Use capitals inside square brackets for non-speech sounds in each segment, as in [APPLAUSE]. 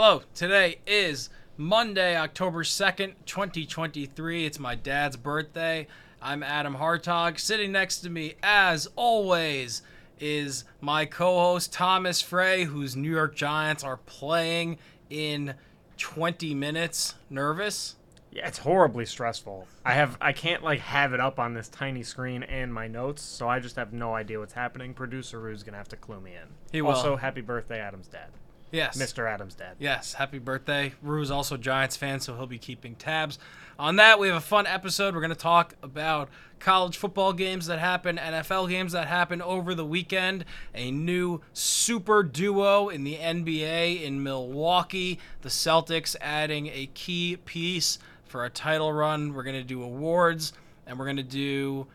Hello, today is Monday, October 2nd, 2023. It's my dad's birthday. I'm Adam Hartog. Sitting next to me, as always, is my co host Thomas Frey, whose New York Giants are playing in 20 minutes. Nervous? Yeah, it's horribly stressful. I have I can't like have it up on this tiny screen and my notes, so I just have no idea what's happening. Producer Rue's gonna have to clue me in. He will. Also, happy birthday, Adam's dad, Yes. Mr. Adam's dad. Yes, happy birthday. Rue's also a Giants fan, so he'll be keeping tabs on that. We have a fun episode. We're going to talk about college football games that happen, NFL games that happen over the weekend, a new super duo in the NBA in Milwaukee, the Celtics adding a key piece for a title run. We're going to do awards, and we're going to do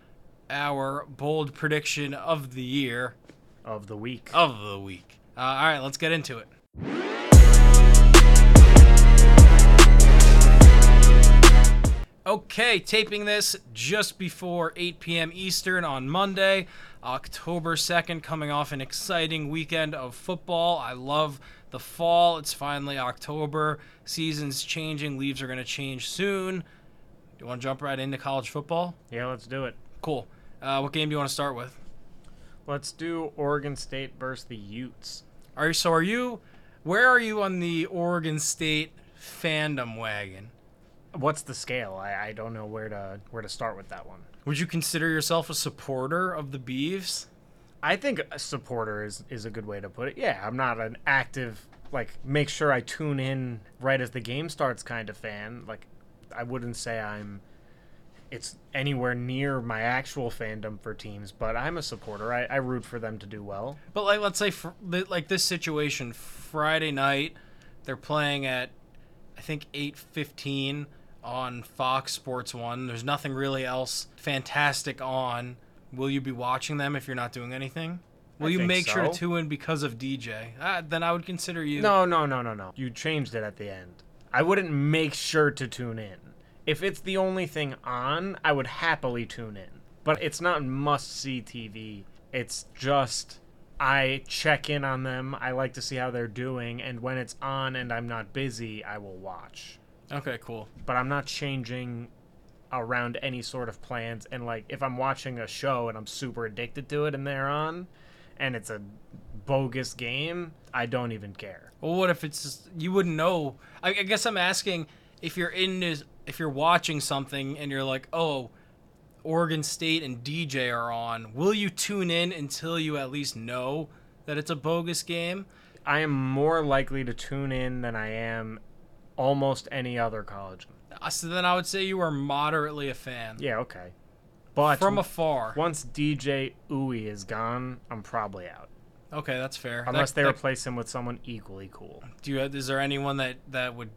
our bold prediction of the year, Of the week. of the week. Uh, all right, let's get into it. Okay, taping this just before 8 p.m. Eastern on Monday, October 2nd, coming off an exciting weekend of football. I love the fall. It's finally October. Season's changing. Leaves are going to change soon. Do you want to jump right into college football? Yeah, let's do it. Cool. Uh, what game do you want to start with? Let's do Oregon State versus the Utes. Are you, so are you where are you on the Oregon State fandom wagon? What's the scale? I, I don't know where to where to start with that one. Would you consider yourself a supporter of the Beavs? I think a supporter is is a good way to put it. Yeah, I'm not an active like make sure I tune in right as the game starts kind of fan. Like I wouldn't say I'm it's anywhere near my actual fandom for teams, but I'm a supporter. I, I root for them to do well. But like let's say fr- like this situation Friday night they're playing at I think 8:15 on Fox Sports 1. There's nothing really else fantastic on. Will you be watching them if you're not doing anything? Will I you make sure to tune in because of DJ? Uh, then I would consider you No, no, no, no, no. You changed it at the end. I wouldn't make sure to tune in. If it's the only thing on, I would happily tune in. But it's not must see TV. It's just I check in on them. I like to see how they're doing. And when it's on and I'm not busy, I will watch. Okay, cool. But I'm not changing around any sort of plans. And like, if I'm watching a show and I'm super addicted to it and they're on and it's a bogus game, I don't even care. Well, what if it's just, you wouldn't know? I, I guess I'm asking if you're in this, if you're watching something and you're like, oh, Oregon State and DJ are on. Will you tune in until you at least know that it's a bogus game? I am more likely to tune in than I am almost any other college. Uh, So then I would say you are moderately a fan Yeah, okay. But from afar. once DJ Uwe is gone, I'm probably out. Okay, that's fair. Unless That- they that- replace him with someone equally cool. do you, is there anyone that that would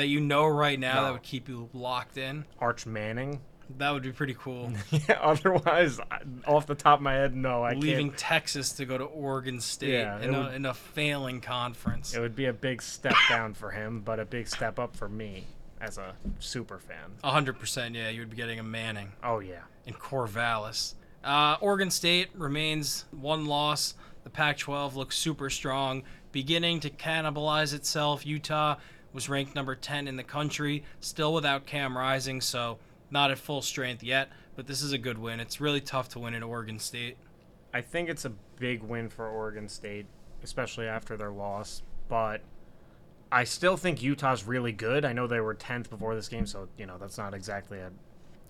that you know right now that would keep you locked in? Arch Manning. That would be pretty cool. [LAUGHS] yeah, otherwise, off the top of my head, no, I Leaving can't. Texas to go to Oregon State Yeah, in, a, would- in a failing conference. It would be a big step down for him, but a big step up for me as a super fan. A hundred percent, yeah. You would be getting a Manning Oh, yeah. in Corvallis. Uh, Oregon State remains one loss. The Pac-12 looks super strong, beginning to cannibalize itself. Utah was ranked number 10 in the country, still without Cam Rising, so not at full strength yet. But this is a good win. It's really tough to win at Oregon State. I think it's a big win for Oregon State, especially after their loss. But I still think Utah's really good. I know they were 10th before this game, so, you know, that's not exactly a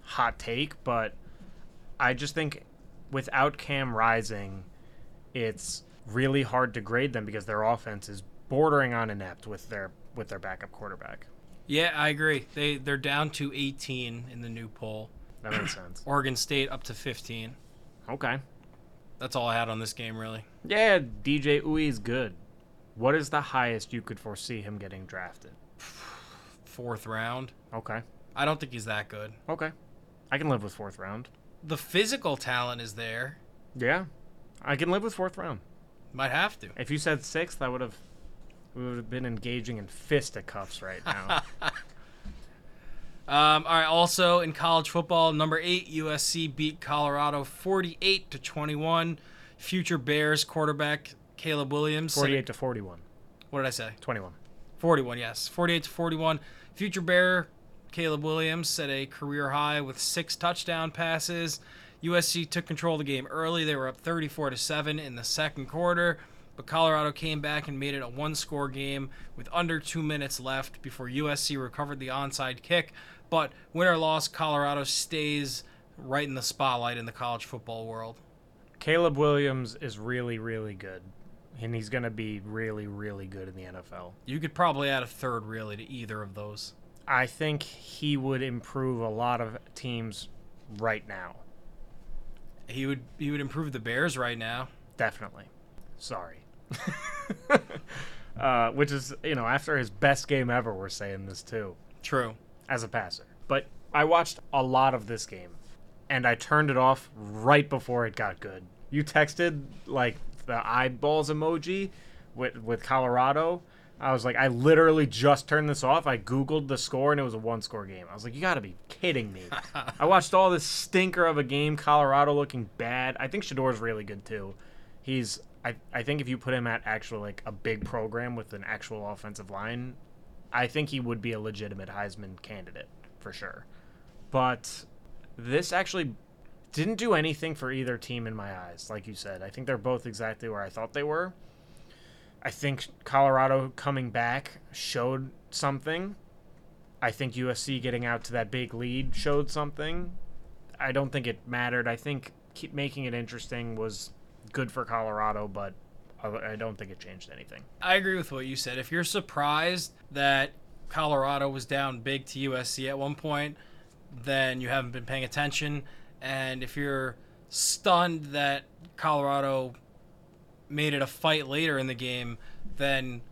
hot take. But I just think without Cam Rising, it's really hard to grade them because their offense is bordering on inept with their with their backup quarterback. Yeah, I agree. They they're down to 18 in the new poll. That makes sense. [CLEARS THROAT] Oregon State up to 15. Okay. That's all I had on this game, really. Yeah, DJ Uwe is good. What is the highest you could foresee him getting drafted? [SIGHS] Fourth round. Okay. I don't think he's that good. Okay. I can live with fourth round. The physical talent is there. Yeah. I can live with fourth round. Might have to. If you said sixth, I would have we would have been engaging in fisticuffs right now. [LAUGHS] Um, all right. Also in college football, number eight USC beat Colorado forty-eight to twenty-one. Future Bears quarterback Caleb Williams. 48 to 41. what did I say? 21. 41, yes. 48 to 41. Future Bear Caleb Williams set a career high with six touchdown passes. USC took control of the game early. They were up 34 to 7 in the second quarter, but Colorado came back and made it a one-score game with under 2 minutes left before USC recovered the onside kick. But win or loss, Colorado stays right in the spotlight in the college football world. Caleb Williams is really, really good. And he's going to be really, really good in the NFL. You could probably add a third, really, to either of those. I think he would improve a lot of teams right now. He would he would improve the Bears right now. Definitely. Sorry. [LAUGHS] uh, which is, you know, after his best game ever, we're saying this too. True. As a passer. But I watched a lot of this game and I turned it off right before it got good. You texted like the eyeballs emoji with with Colorado. I was like, I literally just turned this off. I googled the score and it was a one score game. I was like, you got to be kidding me. [LAUGHS] I watched all this stinker of a game. Colorado looking bad. I think Shedeur's really good too. He's I, I think if you put him at actually like a big program with an actual offensive line, I think he would be a legitimate Heisman candidate for sure. But this actually didn't do anything for either team in my eyes, like you said. I think they're both exactly where I thought they were. I think Colorado coming back showed something. I think USC getting out to that big lead showed something. I don't think it mattered. I think keep making it interesting was good for Colorado, but I don't think it changed anything. I agree with what you said. If you're surprised that Colorado was down big to USC at one point, then you haven't been paying attention. And if you're stunned that Colorado made it a fight later in the game, then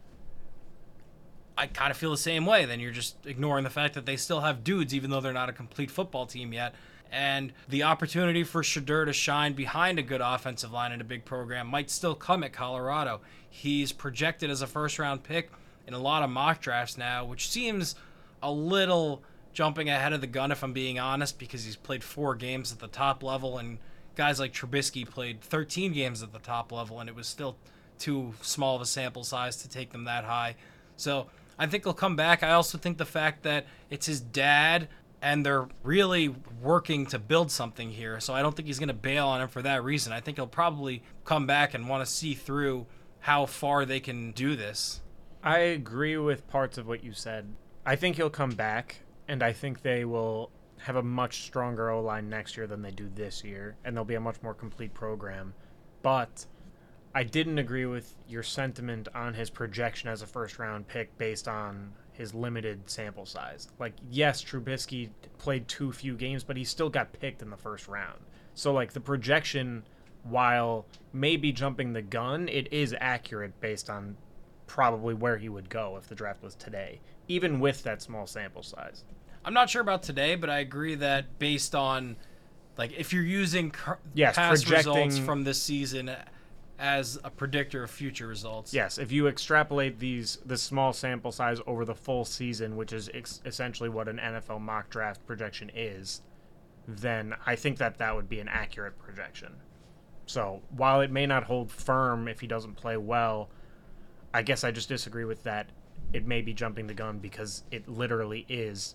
I kind of feel the same way. Then you're just ignoring the fact that they still have dudes, even though they're not a complete football team yet. And the opportunity for Shedeur to shine behind a good offensive line in a big program might still come at Colorado. He's projected as a first round pick in a lot of mock drafts now, which seems a little jumping ahead of the gun if I'm being honest, because he's played four games at the top level and guys like Trubisky played 13 games at the top level, and it was still too small of a sample size to take them that high. So I think he'll come back. I also think the fact that it's his dad and they're really working to build something here. So I don't think he's going to bail on him for that reason. I think he'll probably come back and want to see through how far they can do this. I agree with parts of what you said. I think he'll come back, and I think they will have a much stronger O line next year than they do this year, and they'll be a much more complete program. But I didn't agree with your sentiment on his projection as a first round pick based on his limited sample size. Like, yes, Trubisky played too few games, but he still got picked in the first round. So, like, the projection, while maybe jumping the gun, it is accurate based on probably where he would go if the draft was today, even with that small sample size. I'm not sure about today, but I agree that based on like if you're using yes, past results from this season as a predictor of future results. Yes, if you extrapolate these the small sample size over the full season, which is ex- essentially what an NFL mock draft projection is, then I think that that would be an accurate projection. So, while it may not hold firm if he doesn't play well, I guess I just disagree with that. It may be jumping the gun because it literally is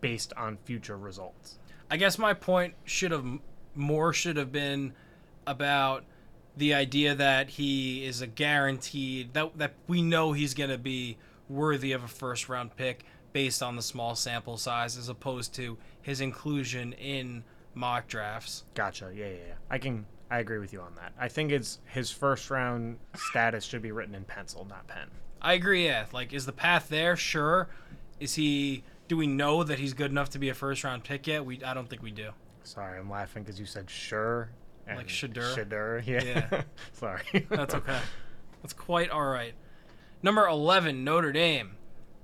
based on future results. I guess my point should have more should have been about the idea that he is a guaranteed that that we know he's going to be worthy of a first round pick based on the small sample size as opposed to his inclusion in mock drafts. Gotcha. Yeah, yeah, yeah. I can I agree with you on that. I think it's his first round status should be written in pencil, not pen. I agree. Yeah. Like, is the path there? Sure. Is he do we know that he's good enough to be a first round pick yet? We I don't think we do. Sorry, I'm laughing because you said sure. Like Shedeur. Shedeur, [LAUGHS] yeah. Yeah. [LAUGHS] Sorry. That's okay. That's quite all right. Number 11, Notre Dame.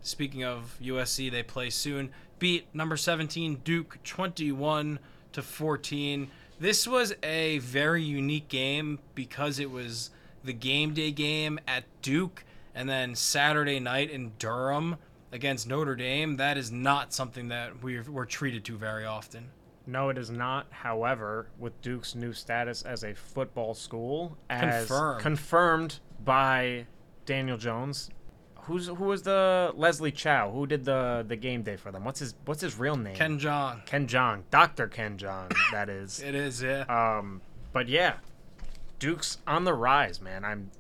Speaking of USC, they play soon. Beat number 17 Duke 21 to 14. This was a very unique game because it was the game day game at Duke and then Saturday night in Durham against Notre Dame, that is not something that we're, we're treated to very often. No, it is not. However, with Duke's new status as a football school, as confirmed, confirmed by Daniel Jones, who's who was the Leslie Chow? Who did the the game day for them? What's his what's his real name? Ken Jeong. Ken Jeong, Doctor Ken Jeong. [LAUGHS] That is. It is, yeah. Um, but yeah, Duke's on the rise, man. I'm.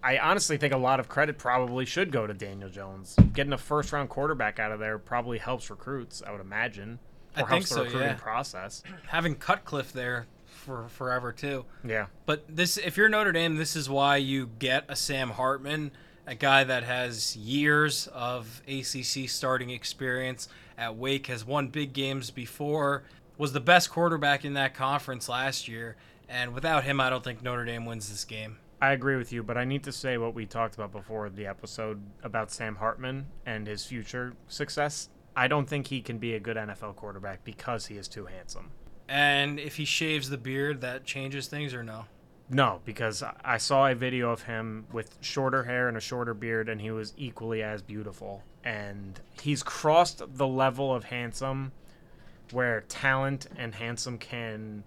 I honestly think a lot of credit probably should go to Daniel Jones. Getting a first round quarterback out of there probably helps recruits. I would imagine, I or think helps the so, recruiting yeah. process. [CLEARS THROAT] Having Cutcliffe there for forever too. Yeah, But this, if you're Notre Dame, this is why you get a Sam Hartman, a guy that has years of ACC starting experience at Wake, has won big games before, was the best quarterback in that conference last year, and without him, I don't think Notre Dame wins this game. I agree with you, but I need to say what we talked about before the episode about Sam Hartman and his future success. I don't think he can be a good NFL quarterback because he is too handsome. And if he shaves the beard, that changes things or no? No, because I- saw a video of him with shorter hair and a shorter beard, and he was equally as beautiful. And he's crossed the level of handsome where talent and handsome can,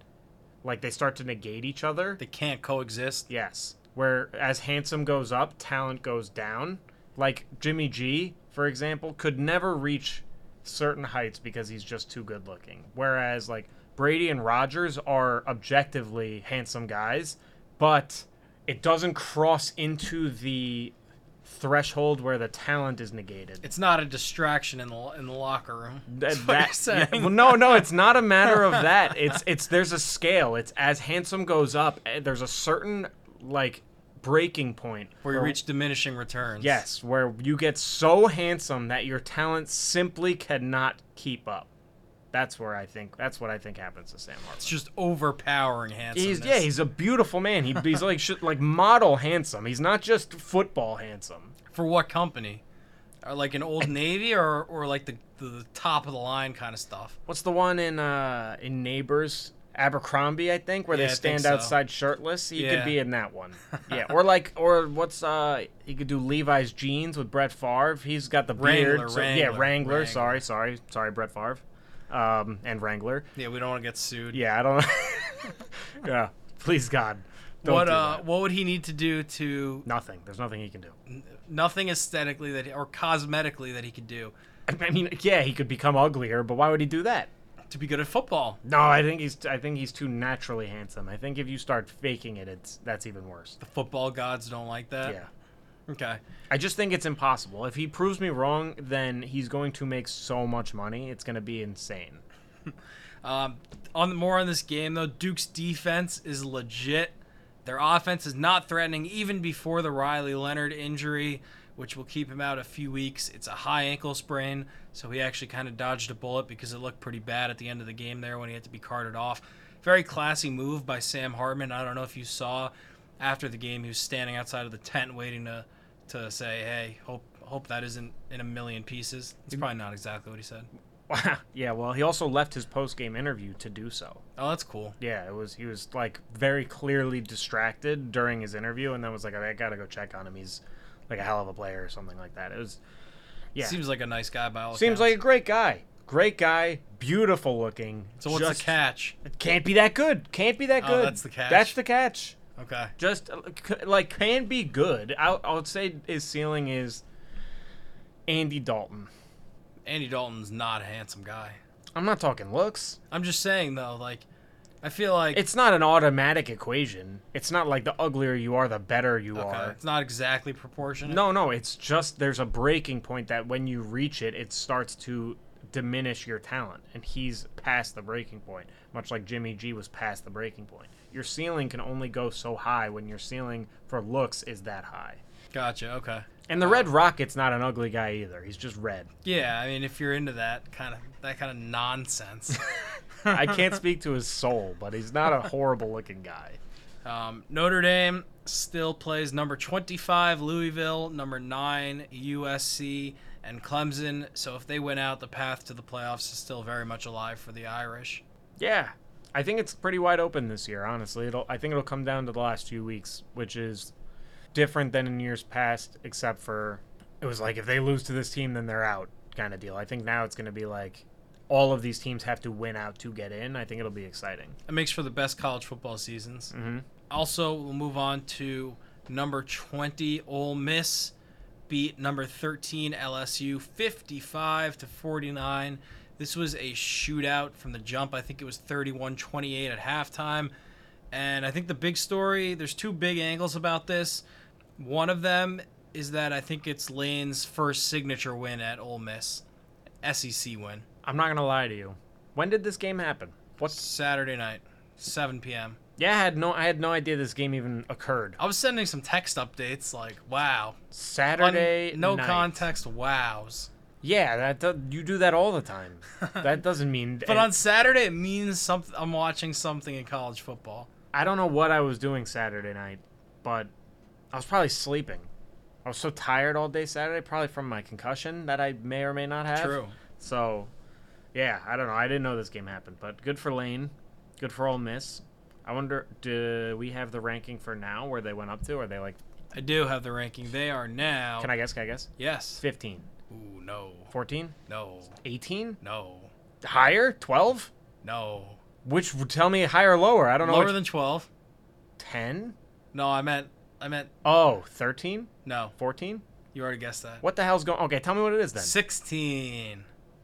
like, they start to negate each other. They can't coexist. Yes. Where as handsome goes up, talent goes down. Like Jimmy G, for example, could never reach certain heights because he's just too good looking. Whereas like Brady and Rodgers are objectively handsome guys, but it doesn't cross into the threshold where the talent is negated. It's not a distraction in the in the locker room. That, that- yeah, well, no, no, it's not a matter of [LAUGHS] that. It's it's there's a scale. It's as handsome goes up, eh, there's a certain like breaking point where you reach diminishing returns. Yes, where you get so handsome that your talent simply cannot keep up. That's where I think that's what I think happens to Sam It's just overpowering handsomeness. He's yeah, he's a beautiful man. He, he's like like model handsome. He's not just football handsome. For what company? Or like an Old Navy or, or like the, the top of the line kind of stuff? What's the one in uh in Neighbors? Abercrombie, I think, where Yeah, they stand so. outside shirtless. He Yeah. could be in that one. [LAUGHS] Yeah, or like, or what's uh, he could do Levi's jeans with Brett Favre. He's got the Wrangler, beard. so- yeah, Wrangler, Wrangler. Wrangler. Sorry, sorry, sorry, Brett Favre, um, and Wrangler. Yeah, we don't want to get sued. Yeah, I don't. [LAUGHS] yeah, please God, don't what uh what would he need to do to Nothing. There's nothing he can do. nothing aesthetically that or cosmetically that he could do I mean, yeah, he could become uglier, but why would he do that? To be good at football? No, I think he's. I think he's too naturally handsome. I think if you start faking it, it's that's even worse. The football gods don't like that. Yeah. Okay. I just think it's impossible. If he proves me wrong, then he's going to make so much money. It's going to be insane. [LAUGHS] Um, on more on this game though, Duke's defense is legit. Their offense is not threatening even before the Riley Leonard injury, which will keep him out a few weeks. It's a high ankle sprain, so he actually kind of dodged a bullet because it looked pretty bad at the end of the game there when he had to be carted off. Very classy move by Sam Hartman. I don't know if you saw after the game he was standing outside of the tent waiting to to say, "Hey, hope hope that isn't in a million pieces." It's probably not exactly what he said. [LAUGHS] yeah, well, he also left his post game interview to do so. Oh, that's cool. Yeah, it was he was like very clearly distracted during his interview, and then was like, I gotta go check on him. He's like a hell of a player or something like that. It was, yeah, Seems like a nice guy by all seems accounts. like a great guy, great guy, beautiful looking. So what's just- the catch? Can't be that good. Can't be that good. Oh, good. that's the catch. That's the catch. Okay. Just uh, like can be good. I, I would say his ceiling is Andy Dalton. Andy Dalton's not a handsome guy. I'm not talking looks. I'm just saying though, like I feel like It's not an automatic equation. It's not like the uglier you are, the better you okay, are. it's not exactly proportionate. No, no, it's just there's a breaking point that when you reach it, it starts to diminish your talent. And he's past the breaking point, much like Jimmy G was past the breaking point. Your ceiling can only go so high when your ceiling for looks is that high. Gotcha. Okay. And the Red Rocket's not an ugly guy either. He's just red. Yeah, I mean, if you're into that kind of that kind of nonsense, [LAUGHS] I can't speak to his soul, but he's not a horrible looking guy. um, Notre Dame still plays number 25 Louisville, number nine USC, and Clemson. So if they win out, the path to the playoffs is still very much alive for the Irish. Yeah. I think it's pretty wide open this year, honestly. It'll I think it'll come down to the last few weeks, which is different than in years past, except for it was like if they lose to this team, then they're out kind of deal. I think now it's going to be like all of these teams have to win out to get in. I think it'll be exciting. It makes for the best college football seasons. Mm-hmm. Also, we'll move on to number 20 Ole Miss beat number 13 LSU 55 to 49. This was a shootout from the jump. I think it was 31-28 at halftime. And I think the big story, there's two big angles about this. One of them is that I think it's Lane's first signature win at Ole Miss, SEC win. I'm not gonna lie to you. When did this game happen? What's Saturday night, 7 p.m. Yeah, I had no I had no idea this game even occurred. I was sending some text updates like, "Wow, Saturday, Un- no night. context, wows." Yeah, that do, you do that all the time. [LAUGHS] that doesn't mean. But on Saturday, it means something. I'm watching something in college football. I don't know what I was doing Saturday night, but I was probably sleeping. I was so tired all day Saturday, probably from my concussion that I may or may not have. True. So, yeah, I don't know. I didn't know this game happened, but good for Lane. Good for Ole Miss. I wonder, do we have the ranking for now where they went up to? Are they like, I do have the ranking. They are now. can I guess? Can I guess? Yes. 15, Ooh, no, 14, no, 18? no, Higher? 12? no. Which would tell me higher or lower. I don't know. Lower which- than 12. 10? No, I meant. I meant. Oh, 13? No, 14? you already guessed that. What the hell's going Okay, tell me what it is then. 16.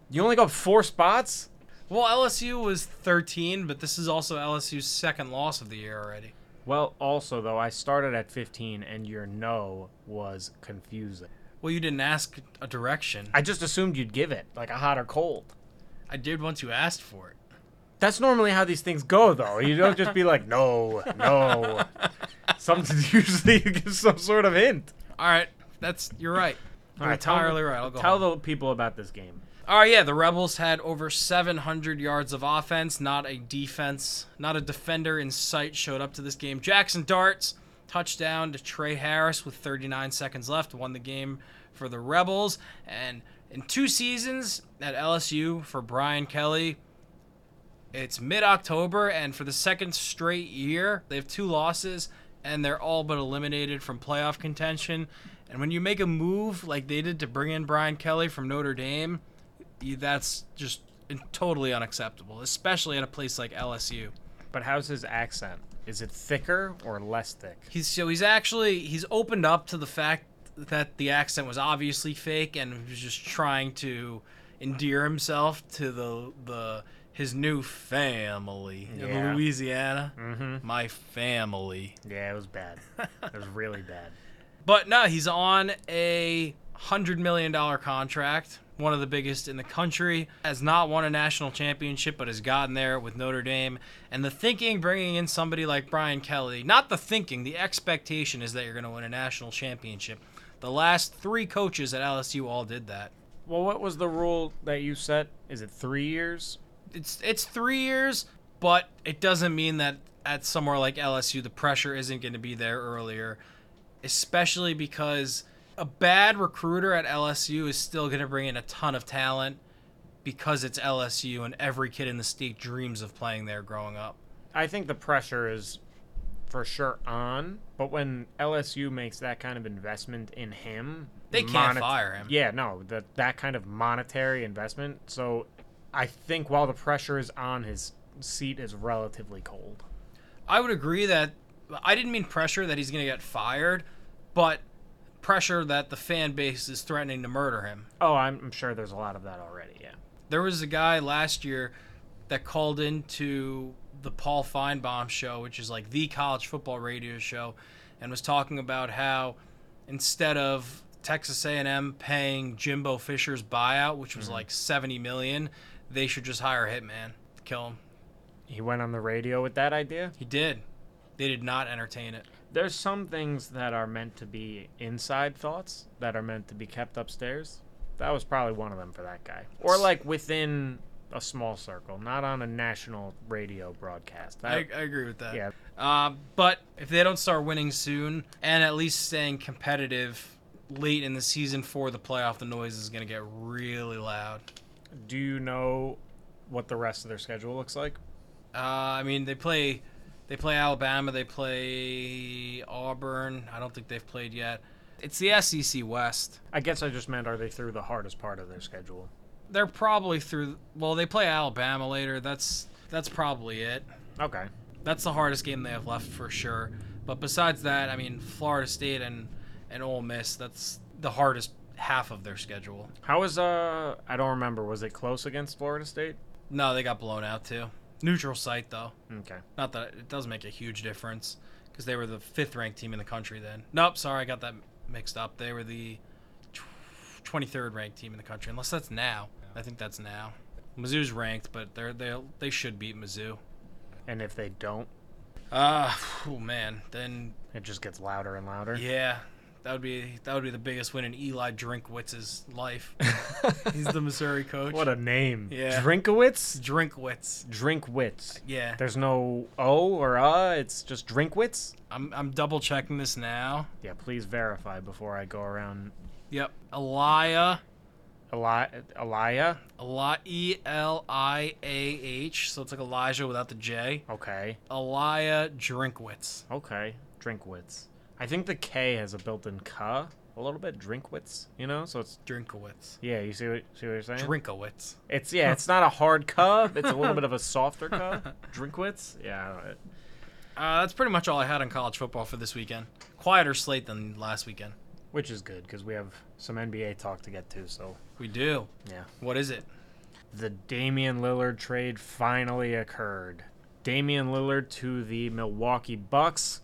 You only got four spots? Well, LSU was 13, but this is also LSU's second loss of the year already. Well, also, though, I started at 15 and your no was confusing. Well, you didn't ask a direction. I just assumed you'd give it, like a hot or cold. I did once you asked for it. That's normally how these things go, though. You don't just be like, no, no. [LAUGHS] Something [LAUGHS] usually you give some sort of hint. All right, that's you're right. You're All right, entirely me- right. I'll go. Tell home. the people about this game. Right, yeah, the Rebels had over 700 yards of offense, not a defense, not a defender in sight showed up to this game. Jackson Dart's, touchdown to Tre Harris with 39 seconds left, won the game for the Rebels. And in two seasons at LSU for Brian Kelly, it's mid October, and for the second straight year, they have two losses, and they're all but eliminated from playoff contention. And when you make a move like they did to bring in Brian Kelly from Notre Dame, that's just totally unacceptable, especially at a place like LSU. But how's his accent? Is it thicker or less thick? He's so he's actually he's opened up to the fact that the accent was obviously fake and he was just trying to endear himself to the the his new family in Louisiana. Mm-hmm. My family. Yeah, it was bad. it was really bad. [LAUGHS] But no, he's on a hundred million dollar contract, one of the biggest in the country. Has not won a national championship, but has gotten there with Notre Dame. And the thinking, bringing in somebody like Brian Kelly, not the thinking, the expectation is that you're going to win a national championship. The last three coaches at LSU all did that. Well, what was the rule that you set? Is it three years? It's it's three years, but it doesn't mean that at somewhere like LSU the pressure isn't going to be there earlier, especially because a bad recruiter at LSU is still going to bring in a ton of talent because it's LSU and every kid in the state dreams of playing there growing up. I think the pressure is for sure on, but when LSU makes that kind of investment in him, They can't fire him. Yeah, no, that that kind of monetary investment. So I think while the pressure is on, his seat is relatively cold. I would agree that I didn't mean pressure that he's going to get fired, but pressure that the fan base is threatening to murder him. Oh, I'm, I'm sure there's a lot of that already. Yeah. There was a guy last year that called into the Paul Finebaum show, which is like the college football radio show, and was talking about how instead of Texas A&M paying Jimbo Fisher's buyout, which was mm-hmm. like 70 million, they should just hire a hitman to kill him. He went on the radio with that idea. He did. They did not entertain it. There's some things that are meant to be inside thoughts that are meant to be kept upstairs. That was probably one of them for that guy. Or like within a small circle, not on a national radio broadcast. That, I, I agree with that. yeah. Um, but if they don't start winning soon and at least staying competitive late in the season for the playoff, the noise is going to get really loud. Do you know what the rest of their schedule looks like? Uh, I mean, they play they play Alabama, they play Auburn. I don't think they've played yet. It's the SEC West. I guess I just meant are they through the hardest part of their schedule? They're probably through. Well, they play Alabama later. That's that's probably it. Okay. That's the hardest game they have left for sure. But besides that, I mean, Florida State and and Ole Miss. That's the hardest half of their schedule. How was uh? I don't remember. Was it close against Florida State? No, they got blown out too. Neutral site though. Okay. Not that it does make a huge difference because they were the fifth ranked team in the country then. Nope, sorry, I got that mixed up. They were the twenty third ranked team in the country, unless that's now. I think that's now. Mizzou's ranked, but they're they they should beat Mizzou. And if they don't, Uh, oh man, then it just gets louder and louder. yeah, that would be that would be the biggest win in Eli Drinkwitz's life. [LAUGHS] He's the Missouri coach. What a name. Yeah. Drinkowitz? Drinkwitz. Drinkwitz. Yeah, There's no O or uh, it's just Drinkwitz? I'm I'm double checking this now. Yeah, please verify before I go around. Yep, Eliah. Eli- Eliah? Eli E L I A H. So it's like Elijah without the J. Okay. Eliah Drinkwitz. Okay. Drinkwitz. I think the K has a built-in K a little bit. Drinkwitz, you know? So it's Drinkowitz. yeah. You see what see what you're saying? Drinkowitz. It's yeah. It's not a hard K. It's a little bit of a softer K. [LAUGHS] Drinkwitz. Yeah. I don't- Uh, that's pretty much all I had on college football for this weekend. Quieter slate than last weekend. Which is good because we have some NBA talk to get to. So We do. yeah. What is it? the Damian Lillard trade finally occurred. Damian Lillard to the Milwaukee Bucks.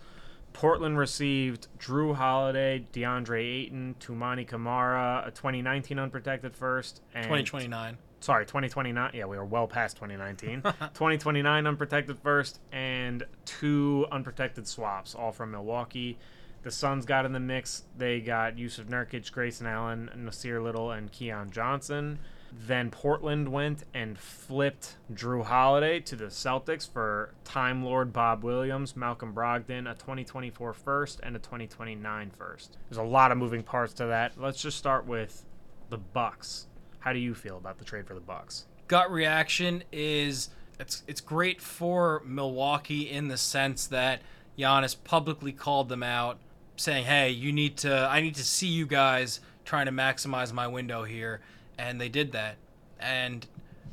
Portland received Jrue Holiday, DeAndre Ayton, Toumani Camara, a 2019 unprotected first, and 2029. sorry, 2029. Yeah, we were well past 2019. [LAUGHS] 2029 unprotected first, and two unprotected swaps, all from Milwaukee. The Suns got in the mix. They got Jusuf Nurkic, Grayson Allen, Nassir Little, and Keon Johnson. Then Portland went and flipped Jrue Holiday to the Celtics for Time Lord Bob Williams, Malcolm Brogdon, a 2024 first, and a 2029 first. There's a lot of moving parts to that. Let's just start with the Bucks. How do you feel about the trade for the Bucks? Gut reaction is it's it's great for Milwaukee in the sense that Giannis publicly called them out, saying, "Hey, you need to. I need to see you guys trying to maximize my window here," and they did that. And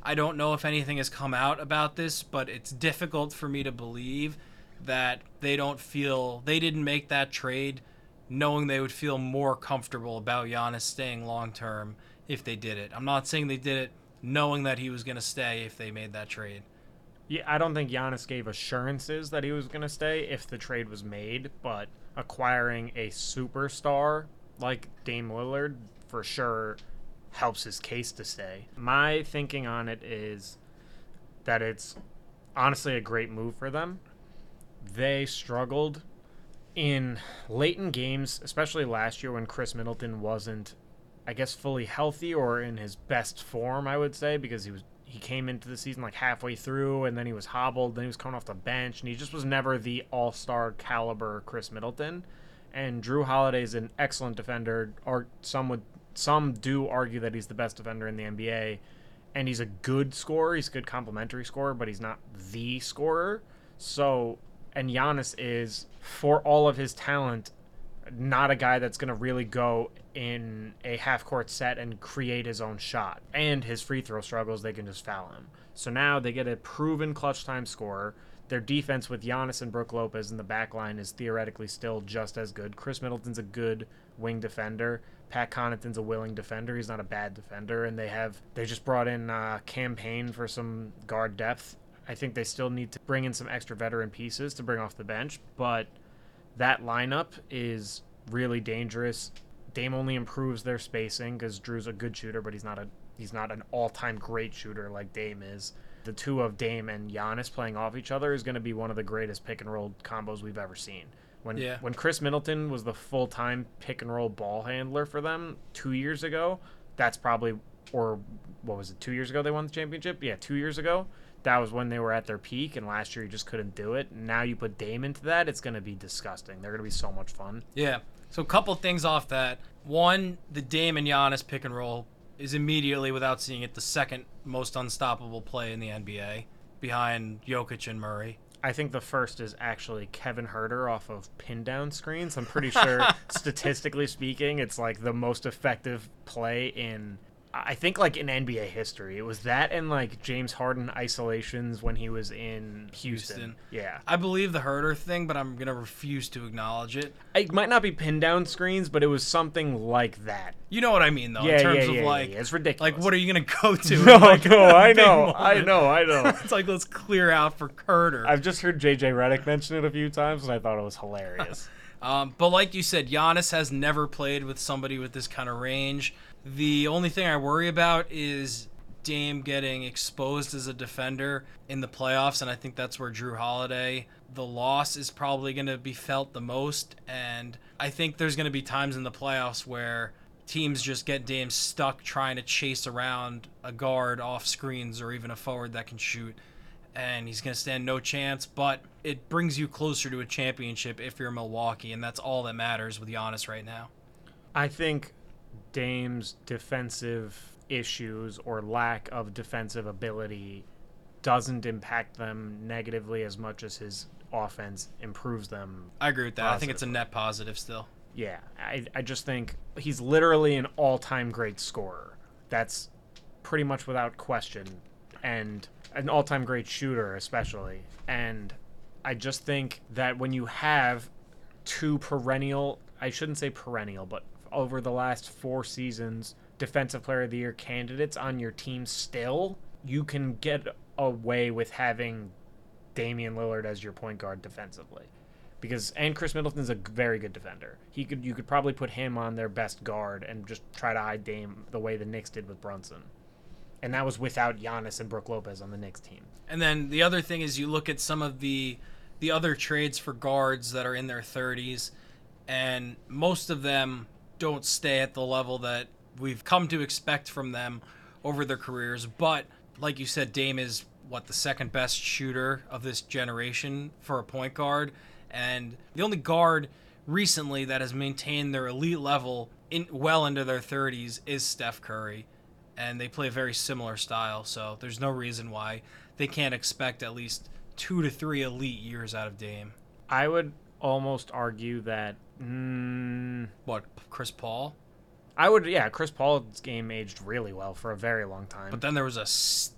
I don't know if anything has come out about this, but it's difficult for me to believe that they don't feel they didn't make that trade knowing they would feel more comfortable about Giannis staying long term if they did it. I'm not saying they did it knowing that he was going to stay if they made that trade. Yeah, I don't think Giannis gave assurances that he was going to stay if the trade was made, but acquiring a superstar like Dame Lillard for sure helps his case to stay. My thinking on it is that it's honestly a great move for them. They struggled in late in games, especially last year when Khris Middleton wasn't I guess fully healthy or in his best form, I would say, because he was he came into the season like halfway through and then he was hobbled, then he was coming off the bench and he just was never the all-star caliber Khris Middleton. And Jrue Holiday is an excellent defender, or some would some do argue that he's the best defender in the NBA. And he's a good scorer, he's a good complementary scorer, but he's not the scorer. So and Giannis is, for all of his talent, not a guy that's going to really go in a half court set and create his own shot. And his free throw struggles, they can just foul him. So now they get a proven clutch time scorer. Their defense with Giannis and Brook Lopez in the back line is theoretically still just as good. Khris Middleton's a good wing defender. Pat Connaughton's a willing defender. He's not a bad defender. And they have they just brought in uh, Cam Payne for some guard depth. I think they still need to bring in some extra veteran pieces to bring off the bench, but that lineup is really dangerous. Dame only improves their spacing because Jrue's a good shooter, but he's not a he's not an all-time great shooter like Dame is. The two of Dame and Giannis playing off each other is going to be one of the greatest pick and roll combos we've ever seen. When Yeah. when Khris Middleton was the full-time pick and roll ball handler for them 2 years ago, that's probably or what was it? 2 years ago they won the championship? Yeah, 2 years ago. That was when they were at their peak and last year you just couldn't do it. Now you put Dame into that, it's going to be disgusting. They're going to be so much fun. Yeah. So a couple things off that. One, the Dame and Giannis pick and roll is immediately, without seeing it, the second most unstoppable play in the NBA, behind Jokic and Murray. I think the first is actually Kevin Huerter off of pin down screens. I'm pretty [LAUGHS] sure, statistically speaking, it's like the most effective play in I think like in NBA history. It was that and like James Harden isolations when he was in Houston. Houston. Yeah. I believe the Huerter thing, but I'm gonna refuse to acknowledge it. It might not be pin down screens, but it was something like that. You know what I mean, though, Yeah, in terms yeah, of yeah, like, yeah, it's ridiculous. like what are you gonna go to? [LAUGHS] No, [LAUGHS] Like, no, I big know, I know, I know. [LAUGHS] it's like let's clear out for Huerter. I've just heard JJ Redick mention it a few times, and I thought it was hilarious. Um, but like you said, Giannis has never played with somebody with this kind of range. The only thing I worry about is Dame getting exposed as a defender in the playoffs, and I think that's where Jrue Holiday, the loss is probably going to be felt the most. And I think there's going to be times in the playoffs where teams just get Dame stuck trying to chase around a guard off screens or even a forward that can shoot and he's going to stand no chance. But it brings you closer to a championship if you're Milwaukee, and that's all that matters with Giannis right now. I think Dame's defensive issues or lack of defensive ability doesn't impact them negatively as much as his offense improves them. I agree with that. I think it's a net positive still. Yeah, I, I just think he's literally an all time great scorer. That's pretty much without question. And an all time great shooter, especially. And I just think that when you have two perennial, I shouldn't say perennial, but over the last four seasons, defensive player of the year candidates on your team still, you can get away with having Damian Lillard as your point guard defensively. Because and Khris Middleton's a very good defender. He could you could probably put him on their best guard and just try to hide Dame the way the Knicks did with Brunson. And that was without Giannis and Brook Lopez on the Knicks team. And then the other thing is you look at some of the the other trades for guards that are in their 30s, and most of them don't stay at the level that we've come to expect from them over their careers. But like you said, Dame is what the second best shooter of this generation for a point guard, and the only guard recently that has maintained their elite level in well into their 30s is Steph Curry and they play a very similar style. So there's no reason why they can't expect at least two to three elite years out of Dame. I would almost argue that mm, What Chris Paul? I would yeah, Chris Paul's game aged really well for a very long time. But then there was a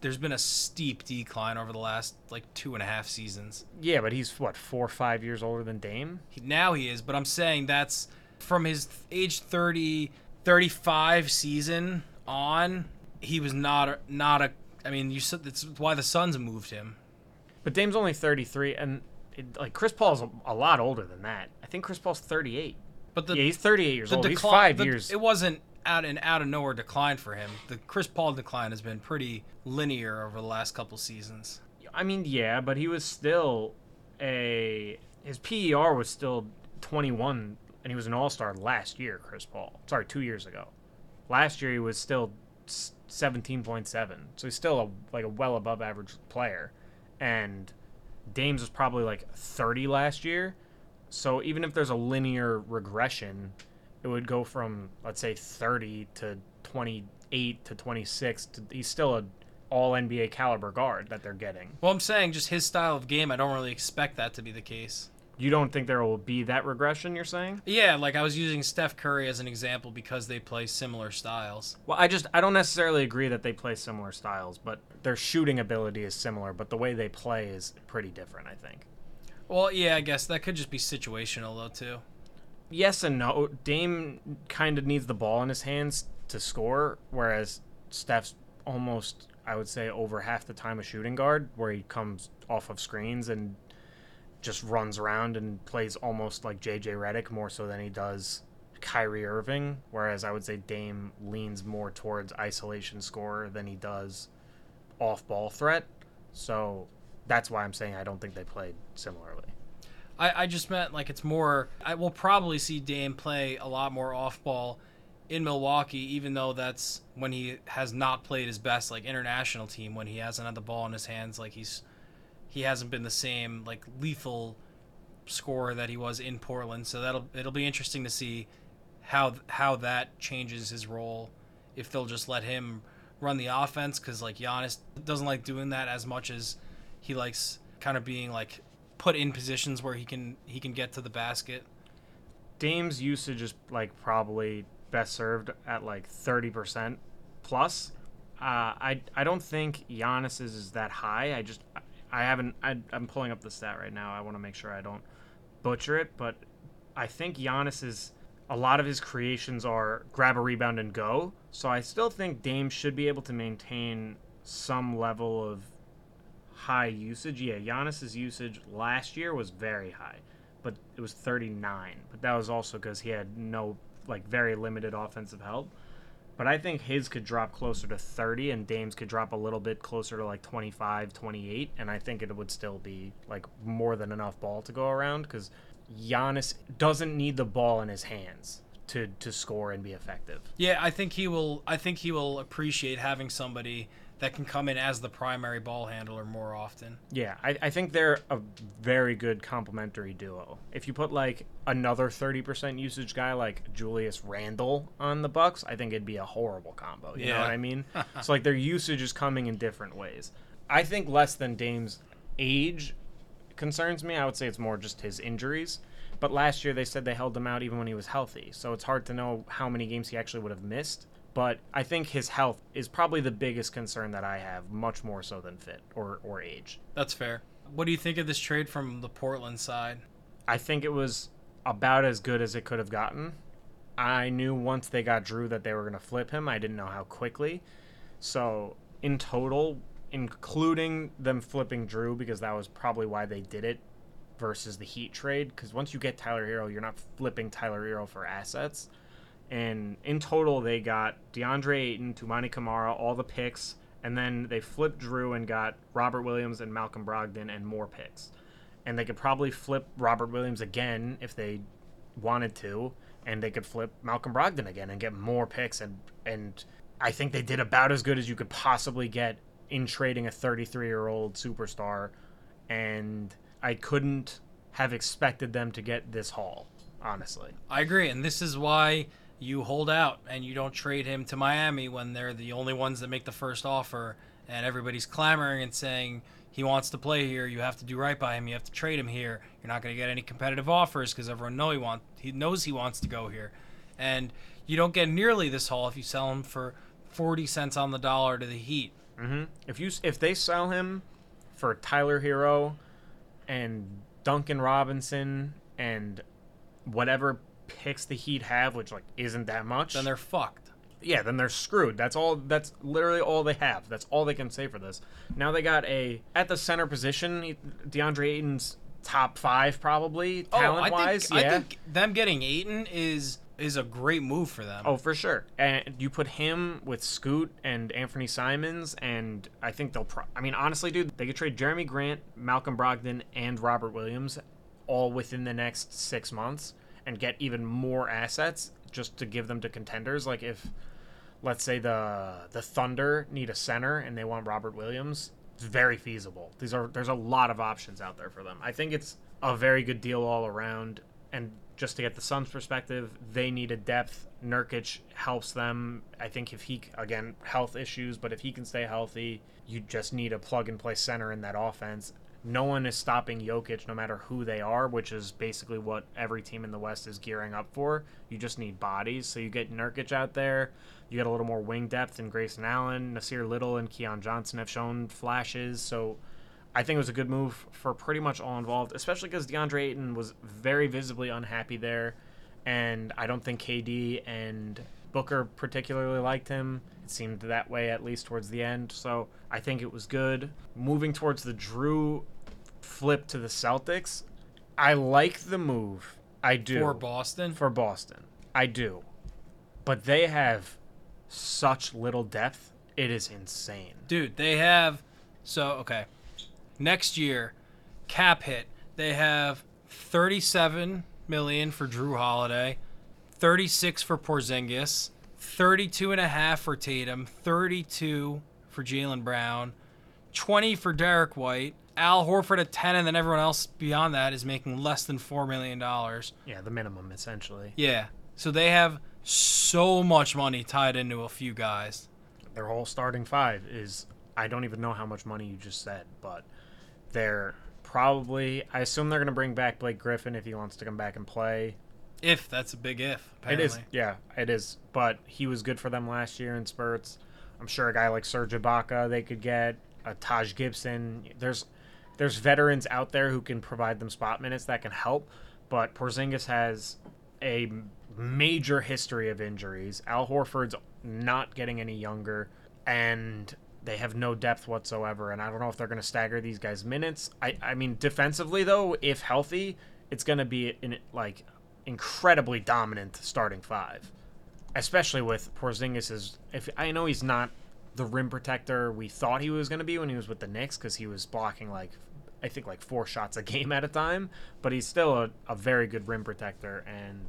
there's been a steep decline over the last like two and a half seasons. yeah, but he's what, four or five years older than Dame? He, now he is, but I'm saying that's from his age 30, 35 season on. He was not a, not a. I mean, you said that's why the Suns moved him. But Dame's only 33, and it, like Chris Paul's a, a lot older than that. I think Chris Paul's 38. But the yeah, he's 38 years old. he's five the- years. It wasn't out and out of nowhere decline for him. The Chris Paul decline has been pretty linear over the last couple seasons. I mean, yeah, but he was still a his PER was still 21, and he was an All Star last year. Chris Paul, sorry, two years ago. Last year he was still 17.7, so he's still a, like a well above average player. And Dames was probably like 30 last year, so even if there's a linear regression, it would go from let's say 30 to 28 to 26. To, he's still a all NBA caliber guard that they're getting. Well, I'm saying just his style of game. I don't really expect that to be the case. You don't think there will be that regression? You're saying? Yeah, like I was using Steph Curry as an example because they play similar styles. Well, I just I don't necessarily agree that they play similar styles, but their shooting ability is similar, but the way they play is pretty different. I think. Well, yeah, I guess that could just be situational though too. Yes and no. Dame kind of needs the ball in his hands to score, whereas Steph's almost I would say over half the time a shooting guard, where he comes off of screens and just runs around and plays almost like JJ Redick more so than he does Kyrie Irving. Whereas I would say Dame leans more towards isolation scorer than he does off ball threat. So that's why I'm saying I don't think they played similarly. I, I just meant like it's more. I will probably see Dame play a lot more off ball in Milwaukee, even though that's when he has not played his best, like international team, when he hasn't had the ball in his hands, like he's he hasn't been the same like lethal scorer that he was in Portland. So that'll it'll be interesting to see how how that changes his role. If they'll just let him run the offense, because like Giannis doesn't like doing that as much as he likes kind of being like put in positions where he can he can get to the basket. Dame's usage is like probably best served at like 30% plus. Uh, I I don't think Giannis's is that high. I just I haven't. I, I'm pulling up the stat right now. I want to make sure I don't butcher it, but I think Giannis is a lot of his creations are grab a rebound and go. So I still think Dame should be able to maintain some level of high usage. Yeah, Giannis's usage last year was very high, but it was 39. But that was also because he had no like very limited offensive help. But I think his could drop closer to 30 and Dame's could drop a little bit closer to like 25, 28 and I think it would still be like more than enough ball to go around cuz Giannis doesn't need the ball in his hands to to score and be effective. Yeah, I think he will. I think he will appreciate having somebody that can come in as the primary ball handler more often. Yeah, I, I think they're a very good complementary duo. If you put like another thirty percent usage guy like Julius Randle on the Bucks, I think it'd be a horrible combo. You know what I mean? [LAUGHS] so like their usage is coming in different ways. I think less than Dame's age concerns me. I would say it's more just his injuries. But last year they said they held him out even when he was healthy. So it's hard to know how many games he actually would have missed. But I think his health is probably the biggest concern that I have, much more so than fit or, or age. That's fair. What do you think of this trade from the Portland side? I think it was about as good as it could have gotten. I knew once they got Jrue that they were going to flip him. I didn't know how quickly. So, in total, including them flipping Jrue, because that was probably why they did it versus the Heat trade, because once you get Tyler Herro, you're not flipping Tyler Herro for assets. And in total, they got DeAndre Ayton, Toumani Camara, all the picks, and then they flipped Jrue and got Robert Williams and Malcolm Brogdon and more picks and they could probably flip Robert Williams again if they wanted to, and they could flip Malcolm Brogdon again and get more picks and and I think they did about as good as you could possibly get in trading a 33 year old superstar, and I couldn't have expected them to get this haul, honestly. I agree, and this is why you hold out and you don't trade him to Miami when they're the only ones that make the first offer, and everybody's clamoring and saying he wants to play here. You have to do right by him. You have to trade him here. You're not going to get any competitive offers because everyone know he want he knows he wants to go here, and you don't get nearly this haul if you sell him for forty cents on the dollar to the Heat. hmm If you if they sell him for Tyler Herro and Duncan Robinson and whatever picks the Heat have, which like isn't that much, Then they're fucked. yeah, then they're screwed. That's all. That's literally all they have. That's all they can say for this. Now they got a at the center position. DeAndre Ayton's top five probably talent oh, I wise. think, yeah. I think them getting Ayton is is a great move for them. Oh, for sure. And you put him with Scoot and Anthony Simons, and I think they'll. Pro- I mean, honestly, dude, they could trade Jerami Grant, Malcolm Brogdon, and Robert Williams all within the next six months and get even more assets just to give them to contenders. Like if, let's say the the Thunder need a center and they want Robert Williams, it's very feasible. These are there's a lot of options out there for them. I think it's a very good deal all around. And just to get the Suns' perspective, they need a depth. Nurkic helps them. I think if he again health issues, but if he can stay healthy, you just need a plug and play center in that offense. No one is stopping Jokic, no matter who they are, which is basically what every team in the West is gearing up for. You just need bodies, so you get Nurkic out there. You get a little more wing depth in Grayson Allen, Nassir Little, and Keon Johnson have shown flashes. So I think it was a good move for pretty much all involved, especially because DeAndre Ayton was very visibly unhappy there, and I don't think KD and Booker particularly liked him. It seemed that way at least towards the end. So I think it was good. Moving towards the Jrue flip to the Celtics, I like the move. I do for Boston. for Boston. I do, but they have such little depth. It is insane. Dude, they have so okay. Next year, cap hit. They have 37 million for Jrue Holiday, 36 for Porzingis, 32 and a half for Tatum, 32 for Jaylen Brown, 20 for Derrick White, Al Horford at 10 and then everyone else beyond that is making less than 4 million dollars. Yeah, the minimum essentially. Yeah. So they have so much money tied into a few guys. Their whole starting five is I don't even know how much money you just said, but they're probably I assume they're gonna bring back Blake Griffin if he wants to come back and play. If that's a big if. Apparently. It is yeah, it is. But he was good for them last year in spurts. I'm sure a guy like Serge Ibaka they could get a Taj Gibson. There's there's veterans out there who can provide them spot minutes that can help, but Porzingis has a major history of injuries. Al Horford's not getting any younger, and they have no depth whatsoever. And I don't know if they're going to stagger these guys' minutes. I, I mean, defensively though, if healthy, it's going to be in like incredibly dominant starting five, especially with Porzingis. Is if I know he's not the rim protector we thought he was going to be when he was with the Knicks because he was blocking like I think like four shots a game at a time, but he's still a, a very good rim protector and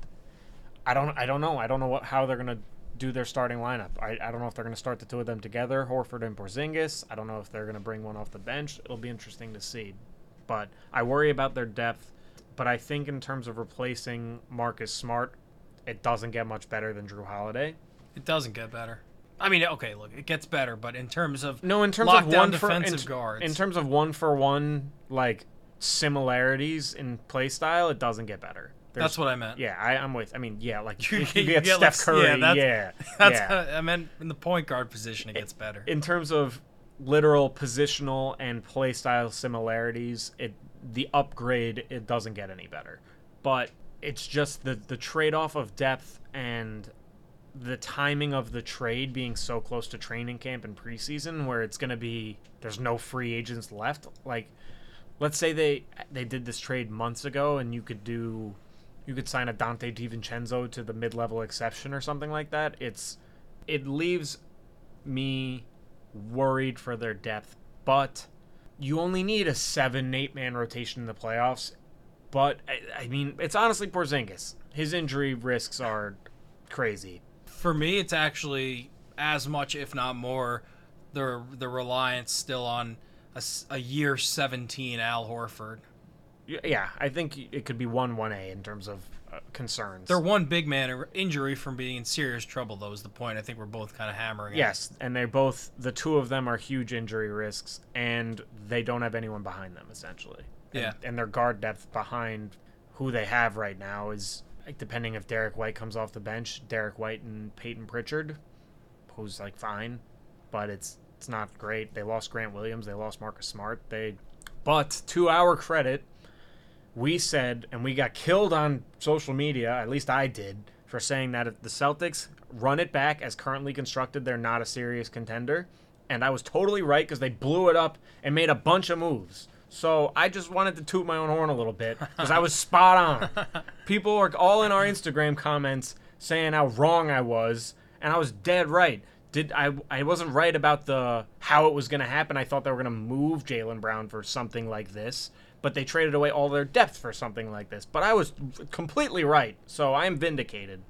I don't I don't know I don't know what how they're gonna do their starting lineup. I, I don't know if they're gonna start the two of them together, Horford and Porzingis. I don't know if they're gonna bring one off the bench. It'll be interesting to see, but I worry about their depth. But I think in terms of replacing Marcus Smart, it doesn't get much better than Jrue Holiday. It doesn't get better. I mean, okay, look, it gets better, but in terms of No, in terms of one for defensive in, guards, in terms of one for one like similarities in play style, it doesn't get better. There's- that's what I meant. Yeah, I, I'm with. I mean, yeah, like [LAUGHS] You you get- you get Steph like, yeah, Curry. that's- Yeah, [LAUGHS] That's yeah. I meant in the point guard position, it gets better. in terms of literal positional and play style similarities, it the upgrade it doesn't get any better. But it's just the the trade off of depth and the timing of the trade being so close to training camp and preseason where it's going to be there's no free agents left like let's say they they did this trade months ago and you could do you could sign a Donte DiVincenzo to the mid-level exception or something like that it's it leaves me worried for their depth but you only need a 7 8 man rotation in the playoffs but I, I mean it's honestly Porzingis his injury risks are crazy For me, it's actually as much, if not more, the the reliance still on a year 17 Al Horford. Yeah, I think it could be one one A in terms of concerns. They're one big man injury from being in serious trouble, though, is the point I think we're both kind of hammering. at. yes, and they both the two of them are huge injury risks, and they don't have anyone behind them essentially. And- Yeah. and their guard depth behind who they have right now is like depending if Derrick White comes off the bench, Derrick White and Payton Pritchard, who's like fine, but it's it's not great. They lost Grant Williams, they lost Marcus Smart. They, but to our credit, we said, and we got killed on social media, at least I did, for saying that if the Celtics run it back as currently constructed, they're not a serious contender. And I was totally right because they blew it up and made a bunch of moves. So I just wanted to toot my own horn a little bit because I was spot on. [LAUGHS] People were all in our Instagram comments saying how wrong I was, and I was dead right. Did I? I wasn't right about the how it was going to happen. I thought they were going to move Jaylen Brown for something like this, but they traded away all their depth for something like this. But I was completely right, so I'm vindicated.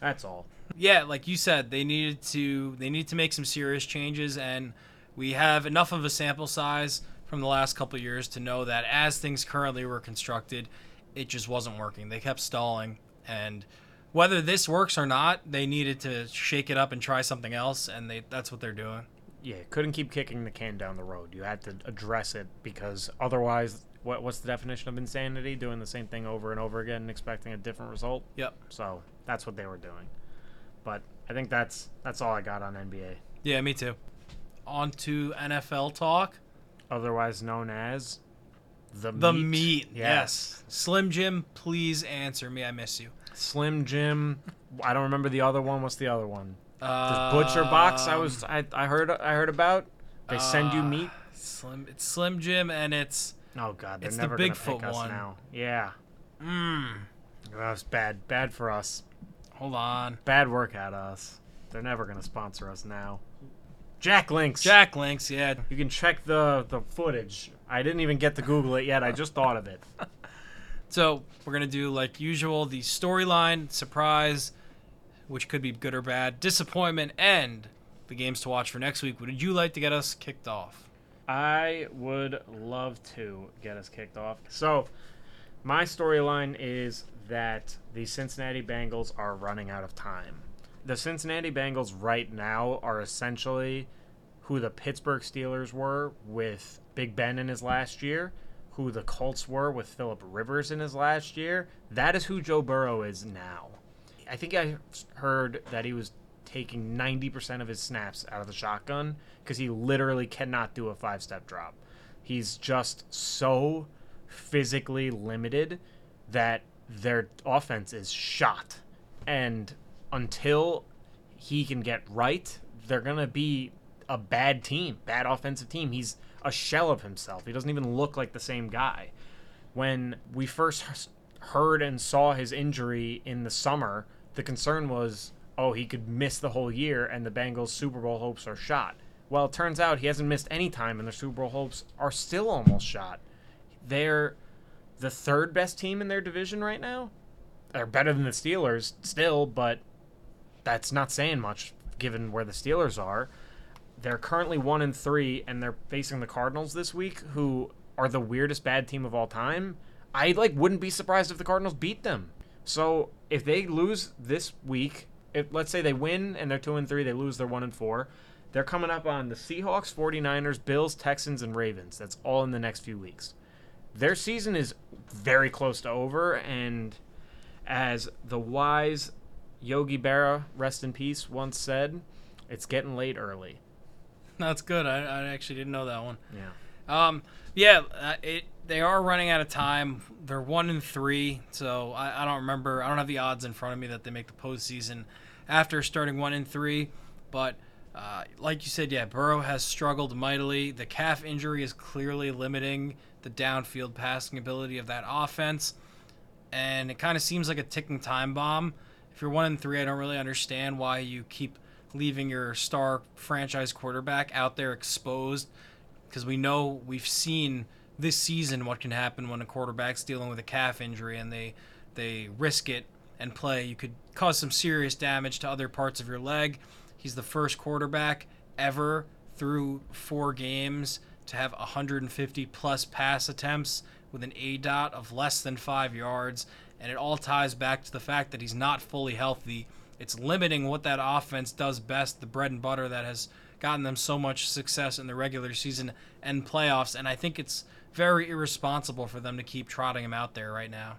That's all. yeah, like you said, they needed to they need to make some serious changes, and we have enough of a sample size from the last couple of years to know that as things currently were constructed, it just wasn't working. They kept stalling, and whether this works or not, they needed to shake it up and try something else, and they that's what they're doing. Yeah, couldn't keep kicking the can down the road. You had to address it because otherwise, what what's the definition of insanity? Doing the same thing over and over again and expecting a different result. Yep. So that's what they were doing. But I think that's that's all I got on NBA. Yeah, me too. On to NFL talk. Otherwise known as the The meat. meat. Yes. Slim Jim, please answer me. I miss you. Slim Jim. I don't remember the other one. What's the other one? Uh, The butcher box. I was I, I heard I heard about. They send you uh, meat. Slim. It's Slim Jim, and it's Oh God, they're it's the never gonna Bigfoot pick us one. now. Yeah, mmm. that was bad. Bad for us. Hold on. Bad work at us. They're never gonna sponsor us now. Jack Links. Jack Links. Yeah. You can check the the footage. I didn't even get to Google it yet. I just thought of it. [LAUGHS] So we're gonna do like usual the storyline, surprise, which could be good or bad, disappointment, and the games to watch for next week. Would you like to get us kicked off? I would love to get us kicked off. So, my storyline is that the Cincinnati Bengals are running out of time. The Cincinnati Bengals right now are essentially who the Pittsburgh Steelers were with Big Ben in his last year, who the Colts were with Philip Rivers in his last year. That is who Joe Burrow is now. I think I heard that he was taking 90% of his snaps out of the shotgun because he literally cannot do a five step drop. He's just so physically limited that their offense is shot. And until he can get right, they're going to be a bad team, bad offensive team. He's a shell of himself. He doesn't even look like the same guy. When we first heard and saw his injury in the summer, the concern was, oh, he could miss the whole year and the Bengals' Super Bowl hopes are shot. Well, it turns out he hasn't missed any time and their Super Bowl hopes are still almost shot. They're the third best team in their division right now. They're better than the Steelers still, but that's not saying much given where the Steelers are. They're currently one and three, and they're facing the Cardinals this week, who are the weirdest bad team of all time. I like wouldn't be surprised if the Cardinals beat them. So if they lose this week, if let's say they win and they're two and three, they lose, they're one and four. They're coming up on the Seahawks, 49ers, Bills, Texans, and Ravens. That's all in the next few weeks. Their season is very close to over, and as the wise Yogi Berra, rest in peace, once said, it's getting late early. That's good. I, I actually didn't know that one. Yeah. Um, yeah, uh, it they are running out of time. They're one and three, so I, I don't remember. I don't have the odds in front of me that they make the postseason after starting one and three. But uh, like you said, yeah, Burrow has struggled mightily. The calf injury is clearly limiting the downfield passing ability of that offense, and it kind of seems like a ticking time bomb. If you're one and three, I don't really understand why you keep leaving your star franchise quarterback out there exposed because we know we've seen this season what can happen when a quarterback's dealing with a calf injury and they they risk it and play. You could cause some serious damage to other parts of your leg. He's the first quarterback ever through four games to have 150 plus pass attempts with an A dot of less than five yards. And it all ties back to the fact that he's not fully healthy. It's limiting what that offense does best, the bread and butter that has gotten them so much success in the regular season and playoffs. And I think it's very irresponsible for them to keep trotting him out there right now.